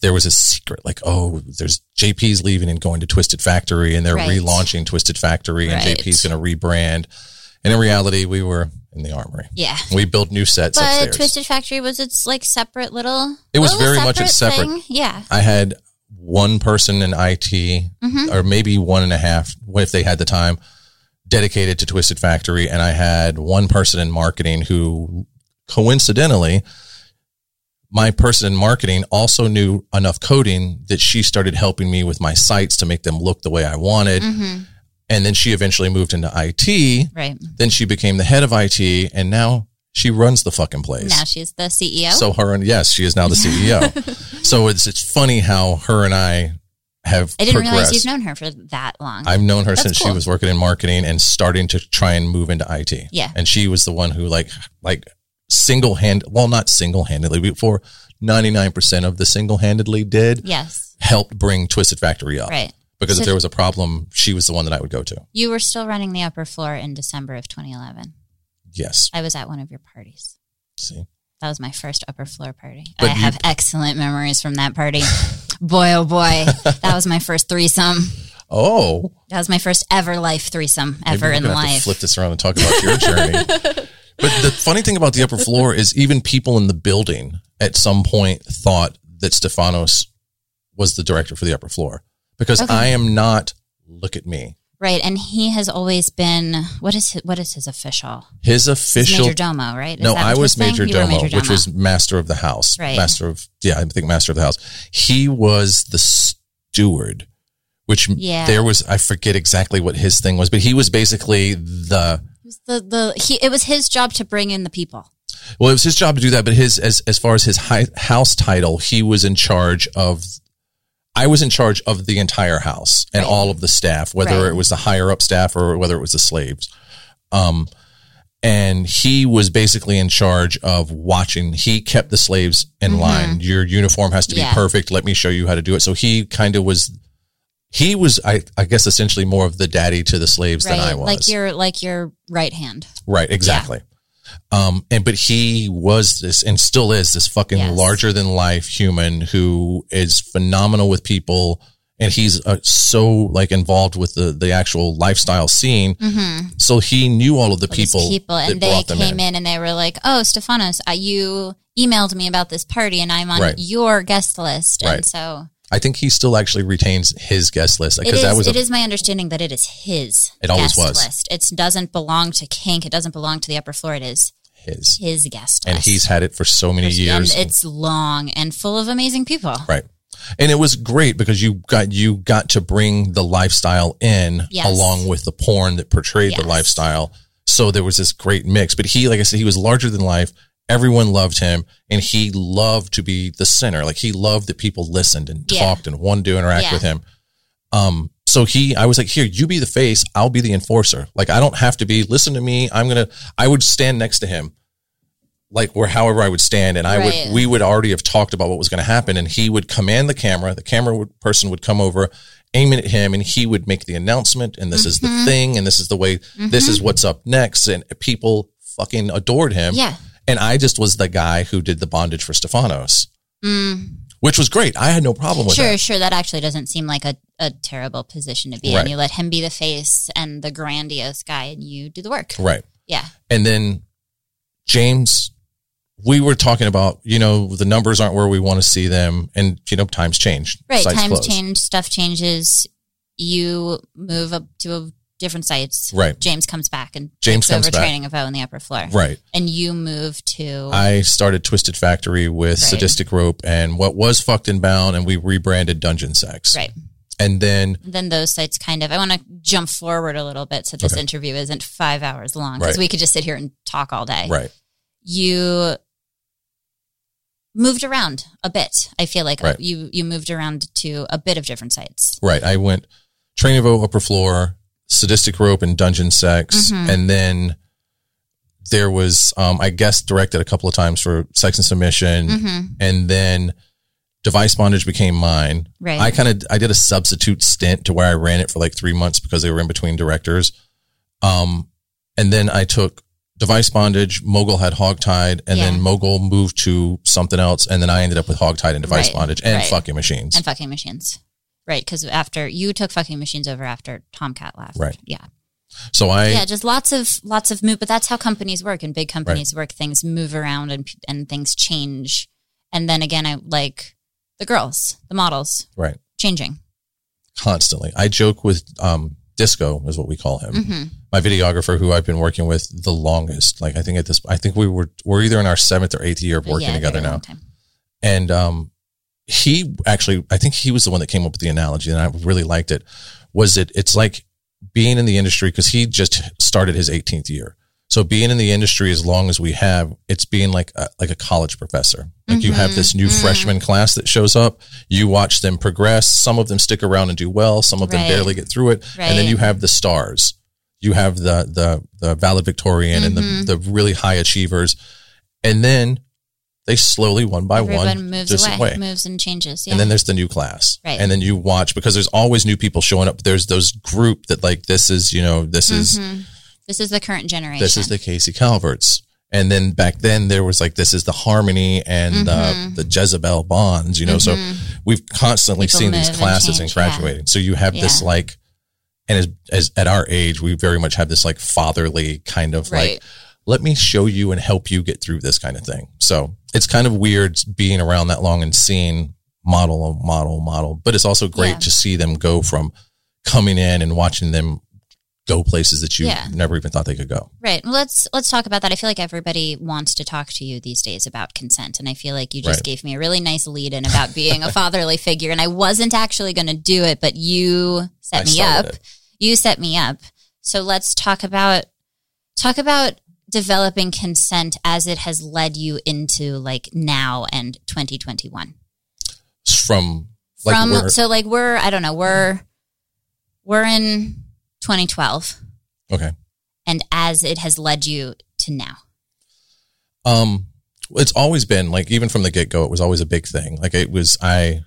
there was a secret like, oh, there's JP's leaving and going to Twisted Factory and they're Right. relaunching Twisted Factory and Right. JP's going to rebrand. And in reality, we were in the armory. Yeah. We built new sets But upstairs. Twisted Factory was its like separate little. It was very much a separate- thing. Yeah. I had one person in IT, Mm-hmm. or maybe one and a half, if they had the time, dedicated to Twisted Factory, and I had one person in marketing who, coincidentally, my person in marketing also knew enough coding that she started helping me with my sites to make them look the way I wanted. Mm-hmm. And then she eventually moved into IT. Right. Then she became the head of IT, and now she runs the fucking place. Now she's the CEO. So her and yes, she is now the CEO. [laughs] so it's it's funny how her and I have I didn't realize you've known her for that long. I've known her That's since she was working in marketing and starting to try and move into IT. Yeah. And she was the one who like like single hand well not single handedly before ninety nine percent of the single handedly did yes. helped bring Twisted Factory up. Right. Because So- if there was a problem, she was the one that I would go to. You were still running the upper floor in December of 2011. Yes. I was at one of your parties. See. That was my first upper floor party. But I you- have excellent memories from that party. [laughs] boy, oh boy. That was my first threesome. Oh. That was my first ever life threesome ever in we're gonna have to life. flip this around and talk about your [laughs] journey. But the funny thing about the upper floor is even people in the building at some point thought that Stefanos was the director for the upper floor because Okay. I am not. Look at me. Right, and he has always been what is his, what is his official? His official. Major Domo, right? Is no, I was his thing? major domo, which was master of the house. Right. Master of yeah, I think master of the house. He was the steward, which Yeah. there was. I forget exactly what his thing was, but he was basically the It was the the he. It was his job to bring in the people. Well, it was his job to do that, but his as as far as his hi, house title, he was in charge of. I was in charge of the entire house and Right. all of the staff, whether Right. it was the higher up staff or whether it was the slaves. Um, and he was basically in charge of watching. He kept the slaves in line. Your uniform has to be Mm-hmm. Perfect. Let me show you how to do it. So he kind of was. He was, I, I guess, essentially more of the daddy to the slaves Right, than I was. like your like your right hand. Right, exactly. Um, and but he was this and still is this fucking Yes. larger than life human who is phenomenal with people, and he's uh, so like involved with the the actual lifestyle scene. So he knew all of the All people, people, and they came in. and they were like, "Oh, Stefanos, uh, you emailed me about this party, and I'm on Right. your guest list." And Right. so I think he still actually retains his guest list it because that was it a, is my understanding that it is his. It always guest was. List. It doesn't belong to Kink. It doesn't belong to the upper floor. It is his, his guest list. and list. he's had it for so many years. and it's long and full of amazing people. Right. And it was great because you got you got to bring the lifestyle in Yes. along with the porn that portrayed the lifestyle. So there was this great mix. But he, like I said, he was larger than life. Everyone loved him and he loved to be the center. Like he loved that people listened and Yeah. talked and wanted to interact Yeah. with him. Um, so he, I was like, here, you be the face. I'll be the enforcer. Like, I don't have to be, listen to me. I'm going to, I would stand next to him, like where, however I would stand. And I Right. would, we would already have talked about what was going to happen. And he would command the camera. The camera would, person would come over, aim it at him, and he would make the announcement. And this is Mm-hmm. the thing. And this is the way, this is what's up next. And people fucking adored him. Yeah. And I just was the guy who did the bondage for Stefanos, which was great. I had no problem with Mm. Sure, that. sure. That actually doesn't seem like a, a terrible position to be Right. in. You let him be the face and the grandiose guy, and you do the work. Right. Yeah. And then James, we were talking about, you know, the numbers aren't where we want to see them. And, you know, times change. Right. Sites Times close. change, stuff changes. You move up to a different sites. Right. James comes back and James takes comes over back. training of O in the upper floor. Right. And you move to I started Twisted Factory with Right. Sadistic Rope and what was Fucked and Bound, and we rebranded Dungeon Sex. right. And then, Then those sites kind of. I want to jump forward a little bit so this Okay. interview isn't five hours long because Right. we could just sit here and talk all day. right. you moved around a bit. I feel like Right. you you moved around to a bit of different sites. Right. I went Training of O Upper Floor, Sadistic Rope, and Dungeon Sex. Mhm. And then there was, um, I guess, directed a couple of times for Sex and Submission. Mm-hmm. And then Device Bondage became mine. Right. I kind of I did a substitute stint to where I ran it for like three months because they were in between directors. Um, and then I took Device Bondage. Mogul had Hogtied, and Yeah. then Mogul moved to something else, and then I ended up with Hogtied and Device Right, Bondage and right. Fucking Machines. and fucking machines. Right, because after you took fucking machines over after Tomcat left. Right. Yeah. So I, yeah, just lots of lots of move. But that's how companies work, and big companies work. Things move around, and and things change. And then again, I like the girls, the models, right, changing. constantly. I joke with um, Disco is what we call him. hmm My videographer, who I've been working with the longest. Like I think at this, I think we were we're either in our seventh or eighth year of working yeah, together now. And um, he actually, I think he was the one that came up with the analogy, and I really liked it. Was it? It's like being in the industry because he just started his 18th year. So being in the industry as long as we have, it's being like a, like a college professor. Like you have this new Mhm. freshman class that shows up. You watch them progress. Some of them stick around and do well. Some of them Right. barely get through it. And then you have the stars. You have the the the valedictorian and Mhm. the the really high achievers. And then they slowly one by Everyone one moves just away, moves and changes. Yeah. and then there's the new class. Right. And then you watch because there's always new people showing up. There's those group that like this is, you know, this is Mhm. this is the current generation. this is the Casey Calverts. And then back then there was like this is the Harmony and uh, Mhm. the Jezebelle Bonds, you know. So Mhm. we've constantly People seen these classes and, yeah. graduating. So you have this like, and as, as at our age, we very much have this like fatherly kind of Right. like, let me show you and help you get through this kind of thing. So it's kind of weird being around that long and seeing model, model, model, but it's also great Yeah. to see them go from coming in and watching them go places that you Yeah. never even thought they could go. Right. Well, let's let's talk about that. I feel like everybody wants to talk to you these days about consent, and I feel like you just Right. gave me a really nice lead in about being a [laughs] fatherly figure, and I wasn't actually going to do it, but you set I me up. it. You set me up. So let's talk about talk about developing consent as it has led you into like now and 2021 From like from so like we're i don't know we're we're in 2012 okay. and as it has led you to now Um, it's always been like even from the get go, it was always a big thing. Like it was I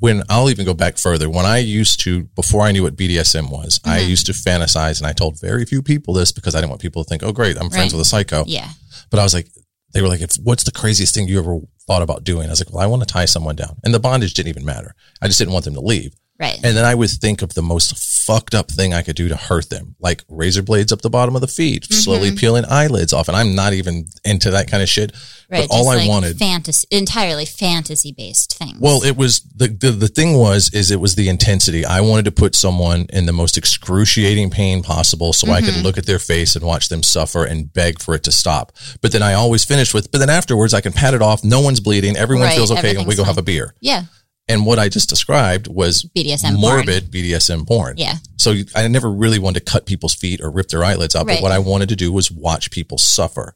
when I'll even go back further. When I used to before I knew what BDSM was, I Mhm. used to fantasize, and I told very few people this because I didn't want people to think, "Oh, great, I'm friends Right. with a psycho." yeah But I was like, they were like, if, "What's the craziest thing you ever thought about doing?" I was like, "Well, I want to tie someone down," and the bondage didn't even matter. I just didn't want them to leave. Right And then I would think of the most fucked up thing I could do to hurt them, like razor blades up the bottom of the feet, slowly Mhm. peeling eyelids off. And I'm not even into that kind of shit. right but all I like wanted, fantasy entirely fantasy based things well, it was the, the the thing was is it was the intensity. I wanted to put someone in the most excruciating pain possible, so I could Mhm. look at their face and watch them suffer and beg for it to stop. But then I always finished with, but then afterwards I can pat it off. No one's bleeding. Everyone Right, feels okay, and we go have a beer. yeah And what I just described was BDSM porn. morbid BDSM porn. yeah So I never really wanted to cut people's feet or rip their eyelids out. Right. But what I wanted to do was watch people suffer.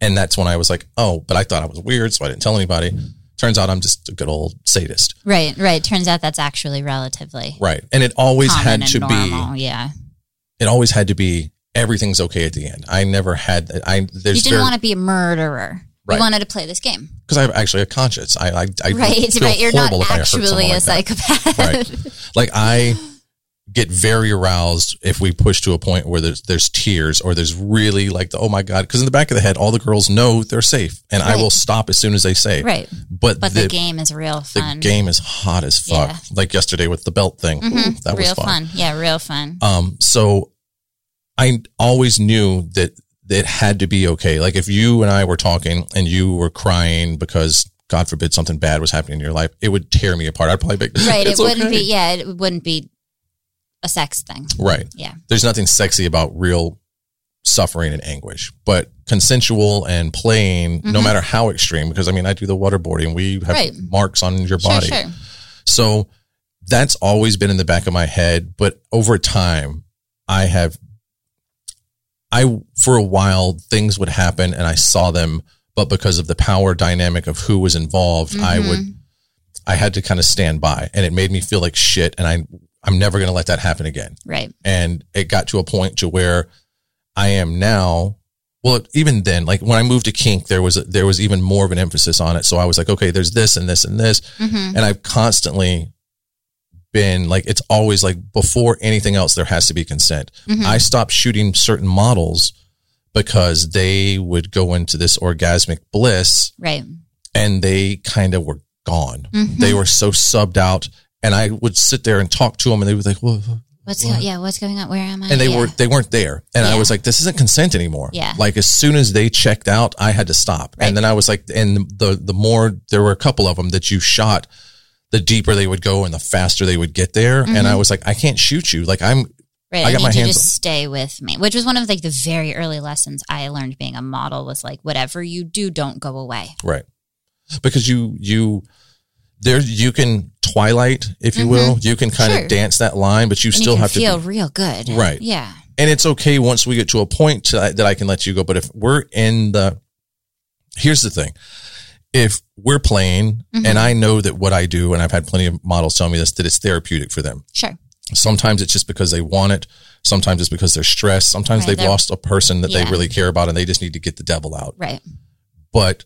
And that's when I was like, oh, but I thought I was weird. So I didn't tell anybody. Turns out I'm just a good old sadist. right right turns out that's actually relatively Right. And it always had to normal be, yeah it always had to be everything's okay at the end. I never had, I, there's you didn't want to be a murderer Right. you wanted to play this game because I have actually a conscience. I, I, I right feel right you're not horrible if I hurt someone actually a like psychopath right. [laughs] Like I get very aroused if we push to a point where there's there's tears or there's really like the oh my god because in the back of the head all the girls know they're safe and I will stop as soon as they say right but, but the, the, game is real fun the game is hot as fuck Yeah. like yesterday with the belt thing Ooh, Mhm. that was real fun. fun yeah real fun um so I always knew that it had to be okay like if you and I were talking and you were crying because God forbid something bad was happening in your life it would tear me apart I'd probably be [laughs] right it wouldn't okay." be yeah it wouldn't be a sex thing right yeah there's nothing sexy about real suffering and anguish, but consensual and playing, no Mhm. matter how extreme, because I mean, I do the waterboarding, we have Right. marks on your sure body. sure So that's always been in the back of my head. But over time, I have, I, for a while, things would happen and I saw them, but because of the power dynamic of who was involved, I Mhm. would, I had to kind of stand by and it made me feel like shit. And I, I'm never going to let that happen again right and it got to a point to where I am now. Well, even then, like when I moved to kink, there was a, there was even more of an emphasis on it. So I was like, okay, there's this and this and this, hmm and I've constantly been like, it's always like before anything else, there has to be consent. Mhm. I stopped shooting certain models because they would go into this orgasmic bliss right and they kind of were gone. Mhm. They were so subbed out, and I would sit there and talk to them, and they would like, "Well, What's go- yeah? What's going on? Where am I? and they Yeah. were they weren't there and i was like this isn't consent anymore Yeah. like as soon as they checked out i had to stop Right. and then i was like and the the more there were a couple of them that you shot the deeper they would go and the faster they would get there and Mm-hmm. i was like i can't shoot you like i'm Right. I I, got need my you hands to on- stay with me, which was one of like the very early lessons I learned being a model was like, whatever you do, don't go away. right because you you there you can twilight if you will you can kind Mm-hmm. Sure. of dance that line but you And still you have to feel real good. Right. Yeah. and it's okay once we get to a point to, that I can let you go. But if we're in the, here's the thing. If we're playing Mm-hmm. and I know that what I do, and I've had plenty of models tell me this, that it's therapeutic for them. Sure. Sometimes it's just because they want it. Sometimes it's because they're stressed. Sometimes Right, they've lost a person that they really care about and they just need to get the devil out. Right. But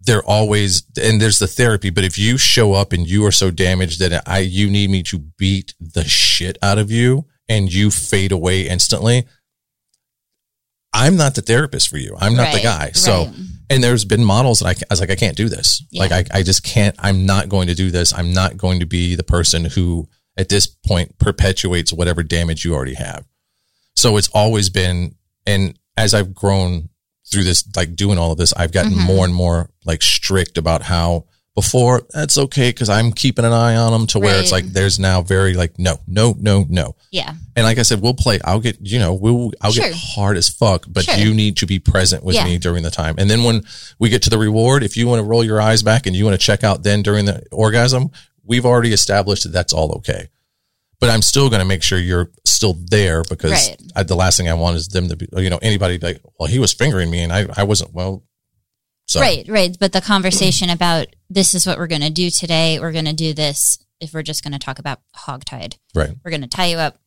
they're always, and there's the therapy. But if you show up and you are so damaged that I, you need me to beat the shit out of you and you fade away instantly, I'm not the therapist for you. I'm not the guy. So, right. and there's been models that I, I was like, I can't do this. Yeah. Like, I, I just can't, I'm not going to do this. I'm not going to be the person who at this point perpetuates whatever damage you already have. So it's always been, and as I've grown through this, like doing all of this, I've gotten Mm-hmm. more and more like strict about how before that's okay because I'm keeping an eye on them to where it's like there's now very like no, no, no, no. Yeah. And like I said, we'll play. I'll get you know we'll I'll Sure. get hard as fuck, but Sure. you need to be present with Yeah. me during the time. And then when we get to the reward, if you want to roll your eyes back and you want to check out then during the orgasm, we've already established that that's all okay. But I'm still going to make sure you're still there because Right. I, the last thing I want is them to be, you know, anybody like, well, he was fingering me and I, I wasn't. Well, so Right. Right. But the conversation about this is what we're going to do today. We're going to do this. If we're just going to talk about hogtied, right, we're going to tie you up,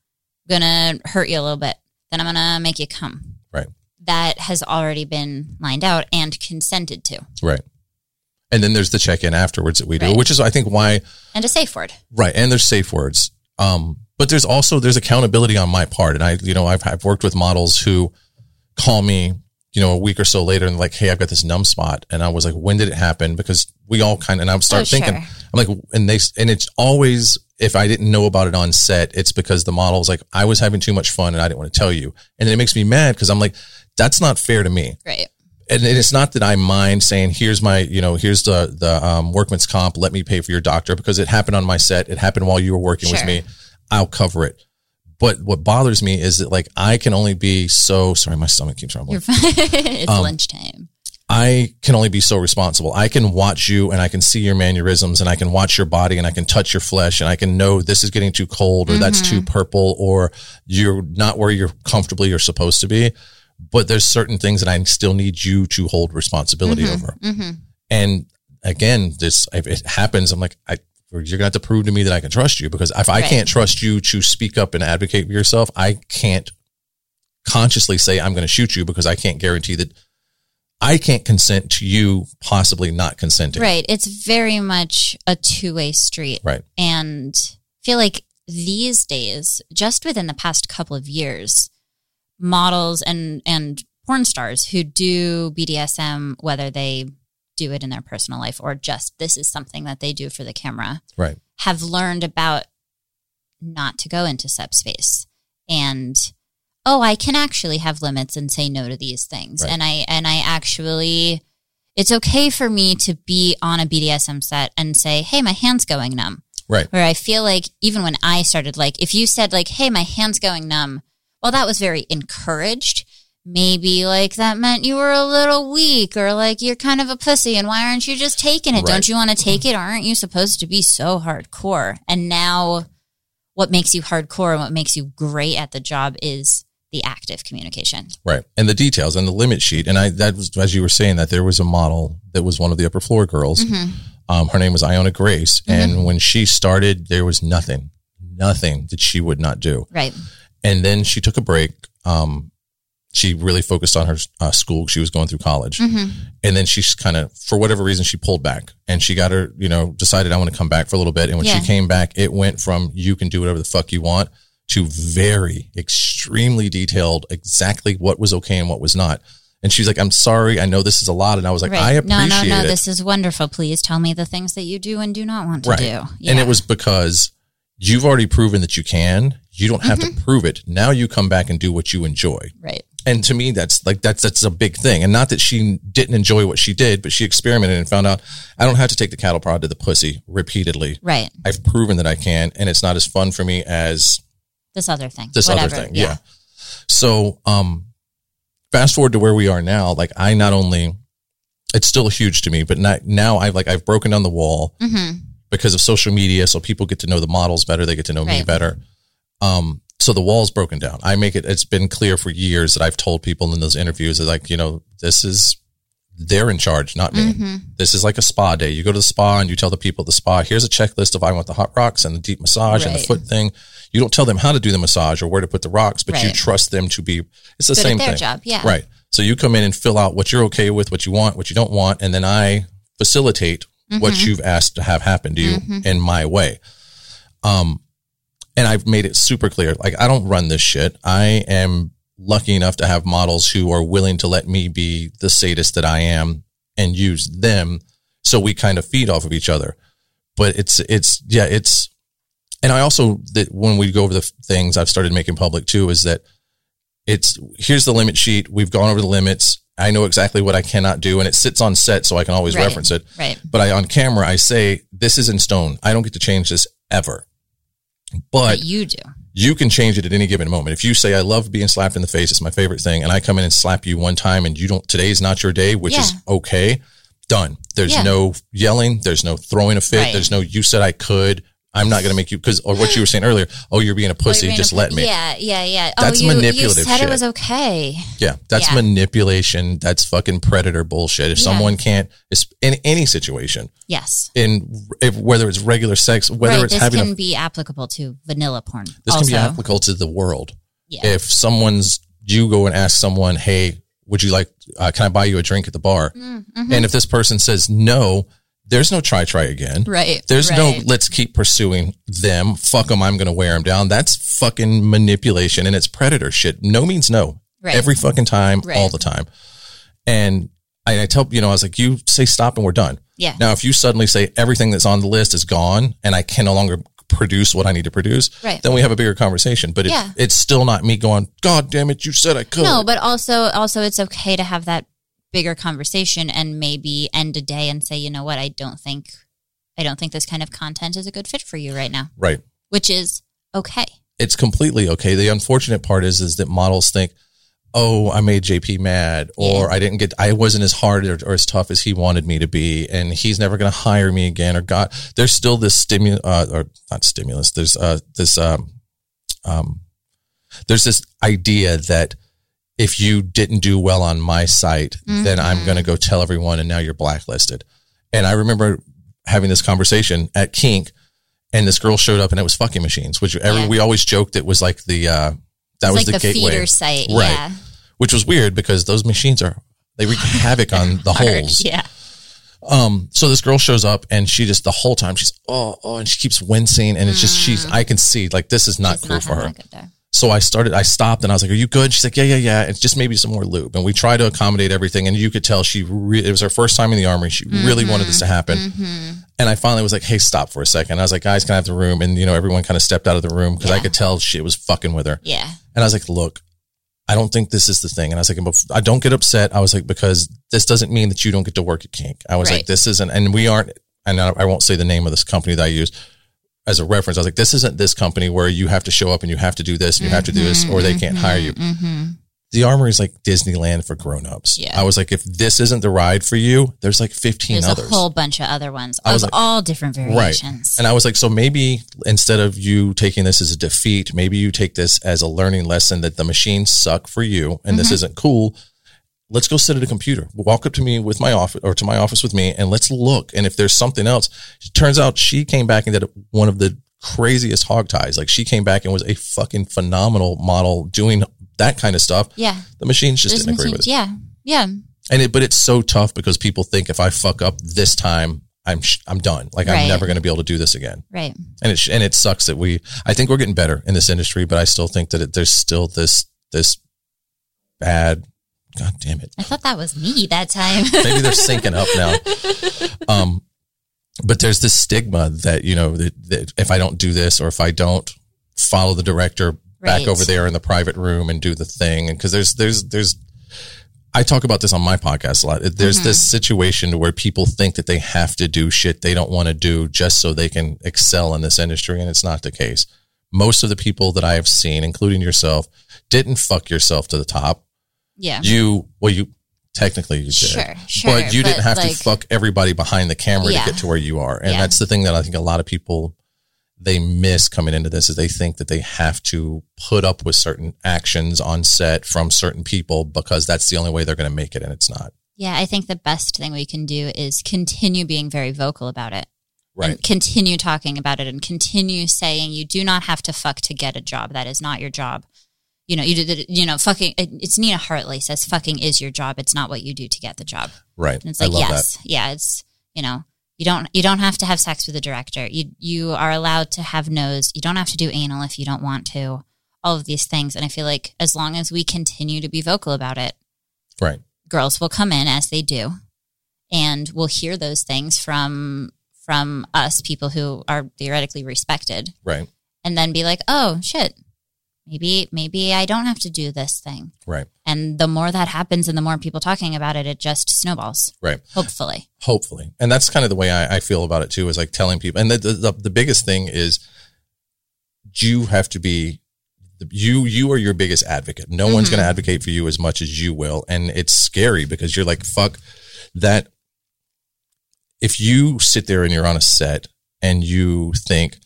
going to hurt you a little bit. Then I'm going to make you come. right, That has already been lined out and consented to, right. And then there's the check in afterwards that we do, Right. which is I think why and a safe word. Right. And there's safe words. Um, but there's also, there's accountability on my part. And I, you know, I've, I've worked with models who call me, you know, a week or so later and like, Hey, I've got this numb spot. And I was like, when did it happen? Because we all kind of, and I would start Oh, thinking, sure. I'm like, and they, and it's always, if I didn't know about it on set, it's because the model model's like, I was having too much fun and I didn't want to tell you. And then it makes me mad because I'm like, that's not fair to me Right. And it's not that I mind saying, here's my, you know, here's the, the, um, workman's comp. Let me pay for your doctor because it happened on my set. It happened while you were working with me. I'll cover it. But what bothers me is that like, I can only be so sorry. My stomach keeps rumbling. You're fine. [laughs] it's Um, lunchtime. I can only be so responsible. I can watch you and I can see your mannerisms and I can watch your body and I can touch your flesh and I can know this is getting too cold or that's too purple or you're not where you're comfortably you're supposed to be. But there's certain things that I still need you to hold responsibility mm-hmm. over. Mm-hmm. And again, this, if it happens, I'm like, I, you're going to have to prove to me that I can trust you because if I Right. can't trust you to speak up and advocate for yourself, I can't consciously say I'm going to shoot you because I can't guarantee that I can't consent to you possibly not consenting. Right. It's very much a two way street. Right. And I feel like these days, just within the past couple of years, models and, and porn stars who do BDSM, whether they do it in their personal life or just this is something that they do for the camera, Right. have learned about not to go into subspace and oh i can actually have limits and say no to these things Right. and i and i actually it's okay for me to be on a bdsm set and say hey my hand's going numb Right. where i feel like even when i started like if you said like hey my hand's going numb well that was very encouraged maybe like that meant you were a little weak or like you're kind of a pussy and why aren't you just taking it Right. don't you want to take it aren't you supposed to be so hardcore and now what makes you hardcore and what makes you great at the job is the active communication Right. And the details and the limit sheet. And I, that was, as you were saying that there was a model that was one of the upper floor girls. Mm-hmm. Um, her name was Iona Grace. And when she started, there was nothing, nothing that she would not do. right And then she took a break. Um, she really focused on her uh, school. She was going through college. Mm-hmm. And then she's kind of, for whatever reason, she pulled back and she got her, you know, decided I want to come back for a little bit. And when Yeah. she came back, it went from you can do whatever the fuck you want to very extremely detailed, exactly what was okay and what was not. And she's like, I'm sorry. I know this is a lot. And I was like, right I no appreciate no no it. this is wonderful please tell me the things that you do and do not want to right. do And it was because you've already proven that you can. You don't have Mm-hmm. to prove it. Now you come back and do what you enjoy. Right. And to me, that's like, that's, that's a big thing. And not that she didn't enjoy what she did, but she experimented and found out I don't have to take the cattle prod to the pussy repeatedly. Right. I've proven that I can. And it's not as fun for me as This other thing. this Whatever. other thing. Yeah. So, um, fast forward to where we are now, like I not only, it's still huge to me, but not, now I've like, I've broken down the wall Mm-hmm. Because of social media. So people get to know the models better. They get to know me better. Um, so the wall's broken down. I make it, it's been clear for years that I've told people in those interviews that like, you know, this is, they're in charge, not me. Mm-hmm. This is like a spa day. You go to the spa and you tell the people at the spa, here's a checklist of I want the hot rocks and the deep massage and the foot thing. You don't tell them how to do the massage or where to put the rocks, but you trust them to be, it's the Good same their thing. job, yeah. Right. So you come in and fill out what you're okay with, what you want, what you don't want, and then I facilitate what Mm-hmm. you've asked to have happen to you in my way. Um, and I've made it super clear. Like I don't run this shit. I am lucky enough to have models who are willing to let me be the sadist that I am and use them. So we kind of feed off of each other. But it's, it's, yeah, it's, and I also, that when we go over the things I've started making public too, is that it's, here's the limit sheet. We've gone over the limits. I know exactly what I cannot do and it sits on set so I can always Right. reference it. Right. But I, on camera, I say, this is in stone. I don't get to change this ever. But But you do. you can change it at any given moment. If you say, I love being slapped in the face, it's my favorite thing, and I come in and slap you one time and you don't, today's not your day, which is okay, done. There's Yeah. no yelling. There's no throwing a fit. Right. There's no, you said I could. I'm not going to make you, because, or what you were saying earlier, oh, you're being a pussy, Well, you're just gonna- let me. Yeah, yeah, yeah. That's oh, you, manipulative You said shit. it was okay. Yeah, that's Yeah. manipulation. That's fucking predator bullshit. If Yeah. someone can't, in any situation, Yes. in if, whether it's regular sex, whether right. it's This having can a, be applicable to vanilla porn. this also. can be applicable to the world. Yeah. if someone's you go and ask someone hey would you like uh, can i buy you a drink at the bar Mm-hmm. and if this person says no there's no try try again Right. there's no let's keep pursuing them fuck them i'm gonna wear them down that's fucking manipulation and it's predator shit no means no Right. every fucking time Right. all the time and I, I tell you know i was like you say stop and we're done Yeah. now if you suddenly say everything that's on the list is gone and i can no longer produce what i need to produce Right. then we have a bigger conversation but it, Yeah. it's still not me going god damn it you said i could No, but also also it's okay to have that bigger conversation and maybe end a day and say, you know what, I don't think I don't think this kind of content is a good fit for you right now. right Which is okay. it's completely okay. The unfortunate part is is that models think, "Oh, I made JP mad," or Yeah. "I didn't get, I wasn't as hard or, or as tough as he wanted me to be, and he's never going to hire me again." Or God, there's still this stimulus, uh, or not stimulus. There's uh, this, um, um, there's this idea that if you didn't do well on my site, then I'm going to go tell everyone, and now you're blacklisted. And I remember having this conversation at Kink, and this girl showed up, and it was fucking machines, which every, Yeah. we always joked it was like the uh, that was like the, the, gateway, feeder site. right? Yeah. Which was weird because those machines are they wreak [laughs] havoc on the [laughs] Hard. holes. Yeah. Um, so this girl shows up and she just the whole time she's oh oh and she keeps wincing and it's just she's I can see like this is not It's cool not for her. Having a good day. So I started, I stopped and I was like, are you good? She's like, yeah, yeah, yeah. It's just maybe some more lube. And we try to accommodate everything. And you could tell she, re- it was her first time in the armory. She really wanted this to mm-hmm. happen. Mm-hmm. And I finally was like, hey, stop for a second. I was like, guys, can I have the room? And, you know, everyone kind of stepped out of the room because I could tell she was fucking with her. Yeah. And I was like, look, I don't think this is the thing. And I was like, I don't get upset. I was like, because this doesn't mean that you don't get to work at Kink. I was Right. like, this isn't, and we aren't, and I I won't say the name of this company that I use as a reference. I was like, this isn't this company where you have to show up and you have to do this and you have to do this or they mm-hmm, can't hire you. Mm-hmm, mm-hmm. The armory is like Disneyland for grown-ups. Yeah. I was like, if this isn't the ride for you, there's like 15 There's others. a whole bunch of other ones I was like- all different variations. And I was like, so maybe instead of you taking this as a defeat, maybe you take this as a learning lesson that the machines suck for you and this isn't cool. Let's go sit at a computer. Walk up to me with my office or to my office with me and let's look. And if there's something else, it turns out she came back and did one of the craziest hog ties. Like she came back and was a fucking phenomenal model doing that kind of stuff. Yeah. The machines just didn't agree with it. Yeah. Yeah. And it, but it's so tough because people think if I fuck up this time, I'm, sh- I'm done. Like I'm never going to be able to do this again Right. and it sh- and it sucks that we I think we're getting better in this industry, but I still think that it, there's still this this bad. God damn it! I thought that was me that time. [laughs] Maybe they're syncing up now. [laughs] Um, but there's this stigma that you know that, that if I don't do this or if I don't follow the director back Right. over there in the private room and do the thing, and because there's there's there's I talk about this on my podcast a lot. There's Mm-hmm. this situation where people think that they have to do shit they don't want to do just so they can excel in this industry, and it's not the case. Most of the people that I have seen, including yourself, didn't fuck yourself to the top. Yeah. You, well, you technically you did, Sure, sure, but you didn't have like- to fuck everybody behind the camera Yeah. to get to where you are, and Yeah. that's the thing that I think a lot of people they miss coming into this is they think that they have to put up with certain actions on set from certain people because that's the only way they're going to make it, and it's not. Yeah, I think the best thing we can do is continue being very vocal about it. Right. And continue talking about it and continue saying you do not have to fuck to get a job. That is not your job. You know, you did, you know, fucking, it- it's Nina Hartley says fucking is your job. It's not what you do to get the job. Right. And it's like, yes, yeah, it's, you know, you don't, you don't have to have sex with the director. You, you are allowed to have nose. You don't have to do anal if you don't want to. All of these things. And I feel like as long as we continue to be vocal about it. Right. girls will come in as they do and we'll hear those things from from us people who are theoretically respected Right. and then be like oh shit maybe maybe i don't have to do this thing Right. and the more that happens and the more people talking about it it just snowballs Right. hopefully Hopefully. And that's kind of the way I, I feel about it too, is like telling people. And the, the, the biggest thing is you have to be, you, you are your biggest advocate. No one's Mm-hmm. going to advocate for you as much as you will. And it's scary because you're like, fuck that. If you sit there and you're on a set and you think,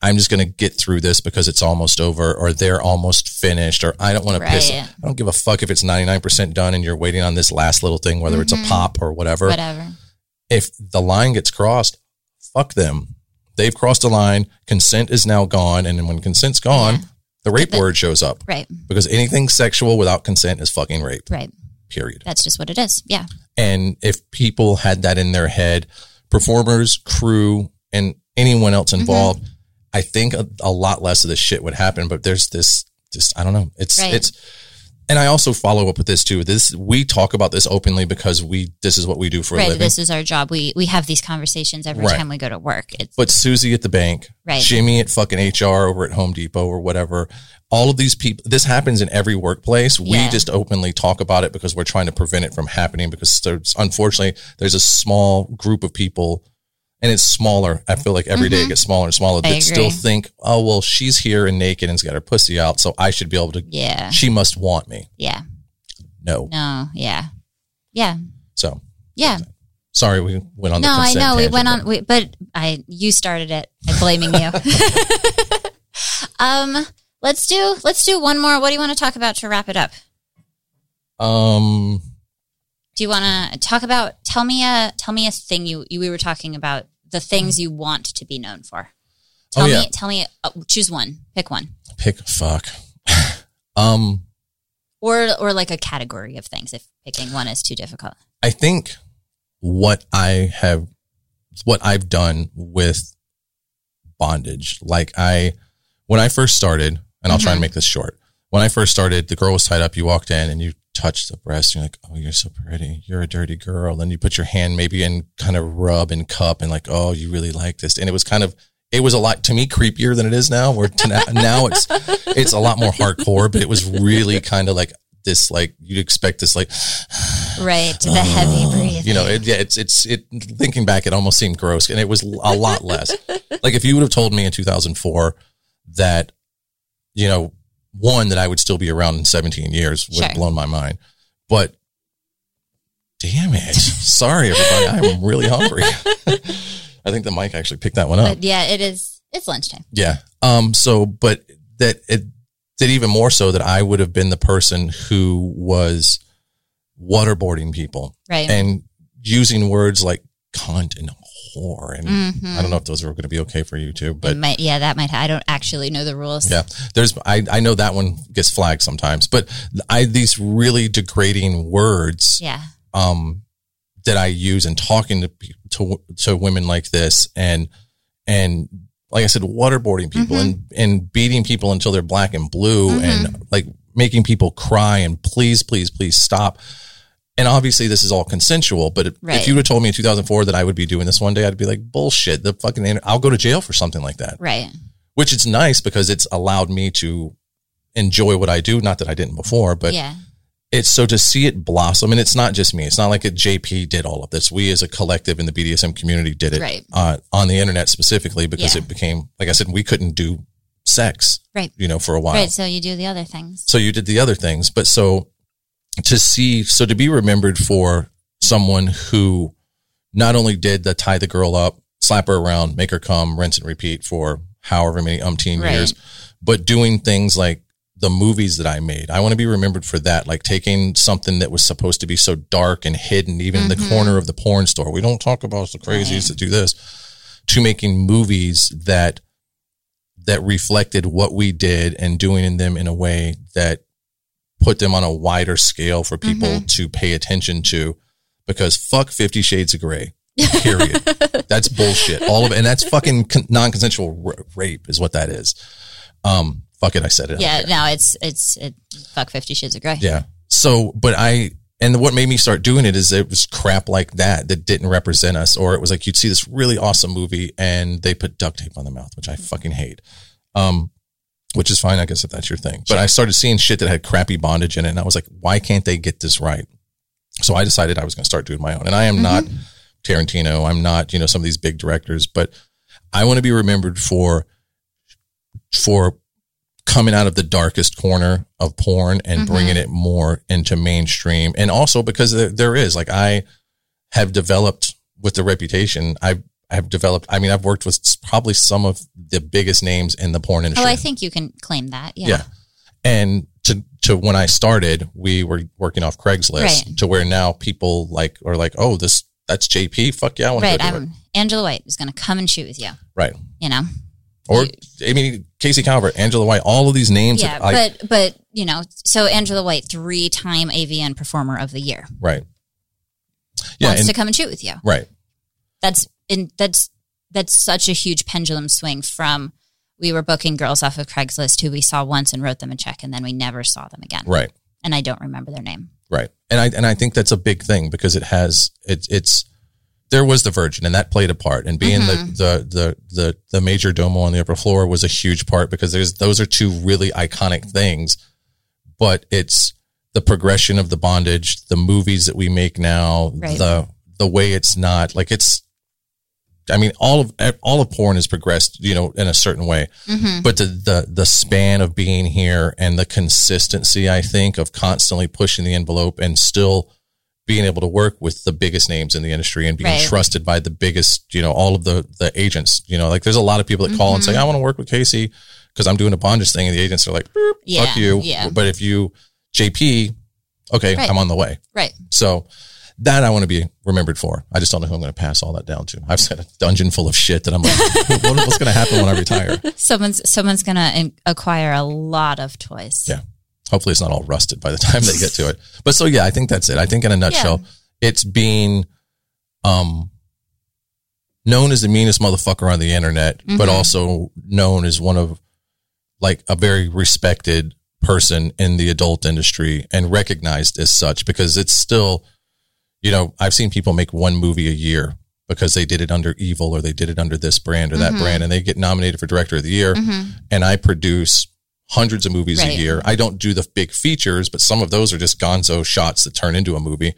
I'm just going to get through this because it's almost over or they're almost finished or I don't want to piss. Right. I don't give a fuck if it's 99% done and you're waiting on this last little thing, whether it's a pop or whatever whatever if the line gets crossed, fuck them. They've crossed a line. Consent is now gone. And then when consent's gone, Yeah. the rape word shows up right because anything sexual without consent is fucking rape, right period. that's just what it is yeah And if people had that in their head, performers, crew, and anyone else Mm-hmm. I think a, a lot less of this shit would happen. But there's this, just, I don't know. It's, Right. it's, and I also follow up with this too. This, we talk about this openly because we, this is what we do for a living. this is our job we we have these conversations every Right. time we go to work it's But Susie at the bank, Right. Jimmy at fucking HR over at Home Depot or whatever, all of these people, this happens in every workplace. We Yeah. just openly talk about it because we're trying to prevent it from happening because there's, unfortunately, there's a small group of people and it's smaller. I feel like every day it gets smaller and smaller Mm-hmm. I that still agree. think, oh, well, she's here and naked and's got her pussy out. So I should be able to, yeah she must want me. yeah No. no yeah yeah So yeah sorry, we went on no, the I consent know we tangent, went on, but- we, but I you started it. I'm blaming you. [laughs] um, let's do let's do one more. What do you want to talk about to wrap it up? Um, Do you want to talk about? Tell me a tell me a thing you, you we were talking about the things you want to be known for. Tell Oh, yeah. me tell me uh, choose one. Pick one. pick, fuck. [laughs] um, Or or like a category of things if picking one is too difficult. I think what I have, what I've done with bondage, like I, when I first started, and I'll try and make this short. When I first started, the girl was tied up. You walked in and you touched the breast. And you're like, oh, you're so pretty. You're a dirty girl. Then you put your hand maybe in kind of rub and cup and like, oh, you really like this. And it was kind of, it was a lot to me creepier than it is now. Where to now, now it's it's a lot more hardcore, but it was really kind of like this, like you'd expect this, like Right. The [sighs] heavy [sighs] breathing. you know, it, yeah, it's it's it. Thinking back, it almost seemed gross, and it was a lot less. [laughs] like if you would have told me in 2004 that, you know, one that I would still be around in 17 years would have Sure. blown my mind. But damn it, [laughs] sorry everybody, I'm really hungry. [laughs] I think the mic actually picked that one up. But yeah, it is. It's lunchtime. Yeah. Um. So, but that it did even more so that I would have been the person who was waterboarding people Right. and using words like cunt and whore. And Mhm. I don't know if those are going to be okay for you too, but might, yeah, that might. I don't actually know the rules. yeah, there's, I, I know that one gets flagged sometimes, but I, these really degrading words, Yeah. um, that I use in talking to, to, to women like this and, and like I said, waterboarding people and, and beating people until they're black and blue and like making people cry and please, please, please stop. And obviously, this is all consensual. But if, Right. if you would have told me in 2004 that I would be doing this one day, I'd be like, bullshit. The fucking, I'll go to jail for something like that. Right. Which is nice because it's allowed me to enjoy what I do. Not that I didn't before, but yeah. it's so to see it blossom. And it's not just me. It's not like a JP did all of this. We as a collective in the BDSM community did it Right. uh, on the internet specifically because Yeah. it became, like I said, we couldn't do sex, Right. you know, for a while. Right. So you do the other things. So you did the other things, but so to see, so to be remembered for someone who not only did the tie the girl up, slap her around, make her come, rinse and repeat for however many umpteen Right. years, but doing things like the movies that I made. I want to be remembered for that, like taking something that was supposed to be so dark and hidden, even in the mm-hmm. corner of the porn store. We don't talk about the crazies that do this, to making movies that that reflected what we did and doing in them in a way that put them on a wider scale for people to pay attention to because fuck 50 shades of gray [laughs] period that's bullshit all of it and that's fucking con- non-consensual r- rape is what that is um fuck it i said it Yeah. care. No, it's it's it, fuck Fifty Shades of Grey. yeah so but i and what made me start doing it is it was crap like that that didn't represent us or it was like you'd see this really awesome movie and they put duct tape on the mouth which i fucking hate um which is fine i guess if that's your thing. But i started seeing shit that had crappy bondage in it and i was like why can't they get this right? So i decided i was going to start doing my own. And i am mm-hmm. not tarantino. I'm not you know some of these big directors but i want to be remembered for for coming out of the darkest corner of porn and mm-hmm. bringing it more into mainstream. And also because there, there is like, I have developed with the reputation. I've, I've developed, I mean, I've worked with probably some of the biggest names in the porn industry. Oh, I think you can claim that. Yeah. Yeah. And to, to when I started, we were working off Craigslist Right. to where now people like, are like, oh, this, that's JP. Fuck yeah. I want Right. to do it. Angela White is going to come and shoot with you. Right. You know. Or, I mean, Casey Calvert, Angela White, all of these names. Yeah, I, but but you know, so Angela White, three time AVN Performer of the Year, right. Yeah. wants And, to come and shoot with you. right. That's in that's that's such a huge pendulum swing from we were booking girls off of Craigslist who we saw once and wrote them a check and then we never saw them again. Right. And I don't remember their name. Right. And I and I think that's a big thing because it has it, it's there was the virgin and that played a part and being the, mm-hmm. the the the the major domo on the upper floor was a huge part because there's those are two really iconic things but it's the progression of the bondage the movies that we make now Right. the the way it's not like it's I mean, all of all of porn has progressed, you know, in a certain way. Mm-hmm. But the, the the span of being here and the consistency, I think, of constantly pushing the envelope and still being able to work with the biggest names in the industry and being Right. trusted by the biggest, you know, all of the the agents. You know, like there's a lot of people that call and say, mm-hmm. "I want to work with Casey because I'm doing a bondage thing," and the agents are like, Yeah, "Fuck you." yeah. But if you JP, okay, Right. I'm on the way. Right. So that I want to be remembered for. I just don't know who I'm going to pass all that down to. I've got a dungeon full of shit that I'm like, [laughs] what, what's going to happen when I retire? Someone's someone's gonna in- acquire a lot of toys. Yeah. Hopefully it's not all rusted by the [laughs] time they get to it. But so yeah, I think that's it. I think in a nutshell, it's being um known as the meanest motherfucker on the internet, but also known as one of like a very respected person in the adult industry and recognized as such because it's still you know, I've seen people make one movie a year because they did it under Evil or they did it under this brand or that Mm-hmm. brand and they get nominated for director of the year and I produce hundreds of movies a year. I don't do the big features, but some of those are just gonzo shots that turn into a movie.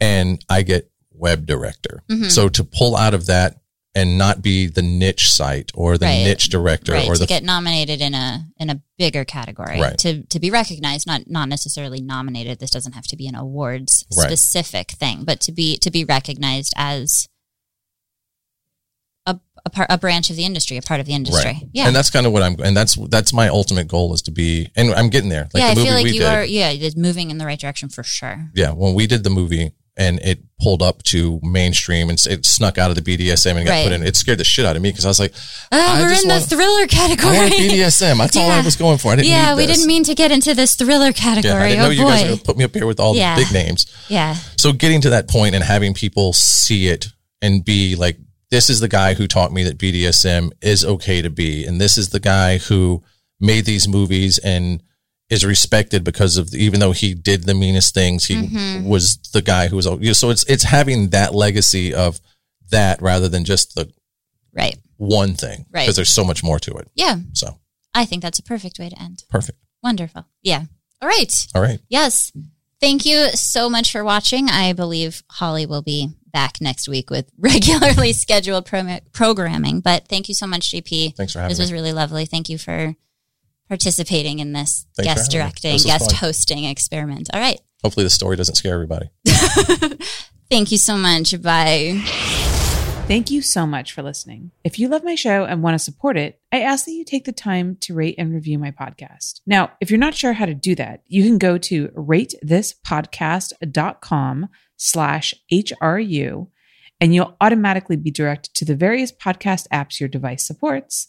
And I get web director. Mm-hmm. So to pull out of that and not be the niche site or the Right. niche director Right. or to the get nominated in a in a bigger category. Right. To to be recognized, not not necessarily nominated. This doesn't have to be an awards specific thing, but to be to be recognized as a a, part, a branch of the industry, a part of the industry. Yeah. And that's kind of what I'm, and that's, that's my ultimate goal is to be, and I'm getting there. Like yeah, I feel like you did. are. Yeah, it's moving in the right direction for sure. yeah, when we did the movie and it pulled up to mainstream and it snuck out of the BDSM and got Right. put in, it scared the shit out of me because I was like, Oh, I we're in the want- thriller I category. want BDSM. That's all I was going for. I didn't yeah, we didn't mean to get into this thriller Yeah, category. I didn't know oh you boy. guys were going to put me up here with all Yeah. the big names. yeah. So getting to that point and having people see it and be like, this is the guy who taught me that BDSM is okay to be. And this is the guy who made these movies and is respected because of even though he did the meanest things, he Mhm. was the guy who was. You know, so it's it's having that legacy of that rather than just the Right. one thing Right. because there's so much more to it. Yeah. So I think that's a perfect way to end. perfect. Wonderful. Yeah. All right. All right. Yes. Thank you so much for watching. I believe Holly will be back next week with [laughs] regularly scheduled pro- programming. But thank you so much, JP. Thanks for having This me. was really lovely. Thank you for participating in this Thanks guest directing, This guest fun. hosting experiment. All right. [laughs] Hopefully, the story doesn't scare everybody. [laughs] Thank you so much. Bye. Thank you so much for listening. If you love my show and want to support it, I ask that you take the time to rate and review my podcast. Now, if you're not sure how to do that, you can go to ratethispodcast.com slash HRU and you'll automatically be directed to the various podcast apps your device supports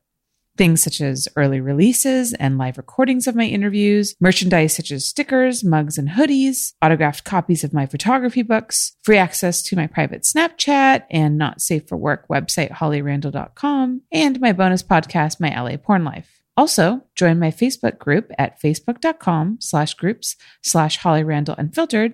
Things such as early releases and live recordings of my interviews, merchandise such as stickers, mugs, and hoodies, autographed copies of my photography books, free access to my private Snapchat and not safe for work website, hollyrandall.com, and my bonus podcast, My LA Porn Life. Also, join my Facebook group at facebook.com slash groups slash Holly Randall Unfiltered,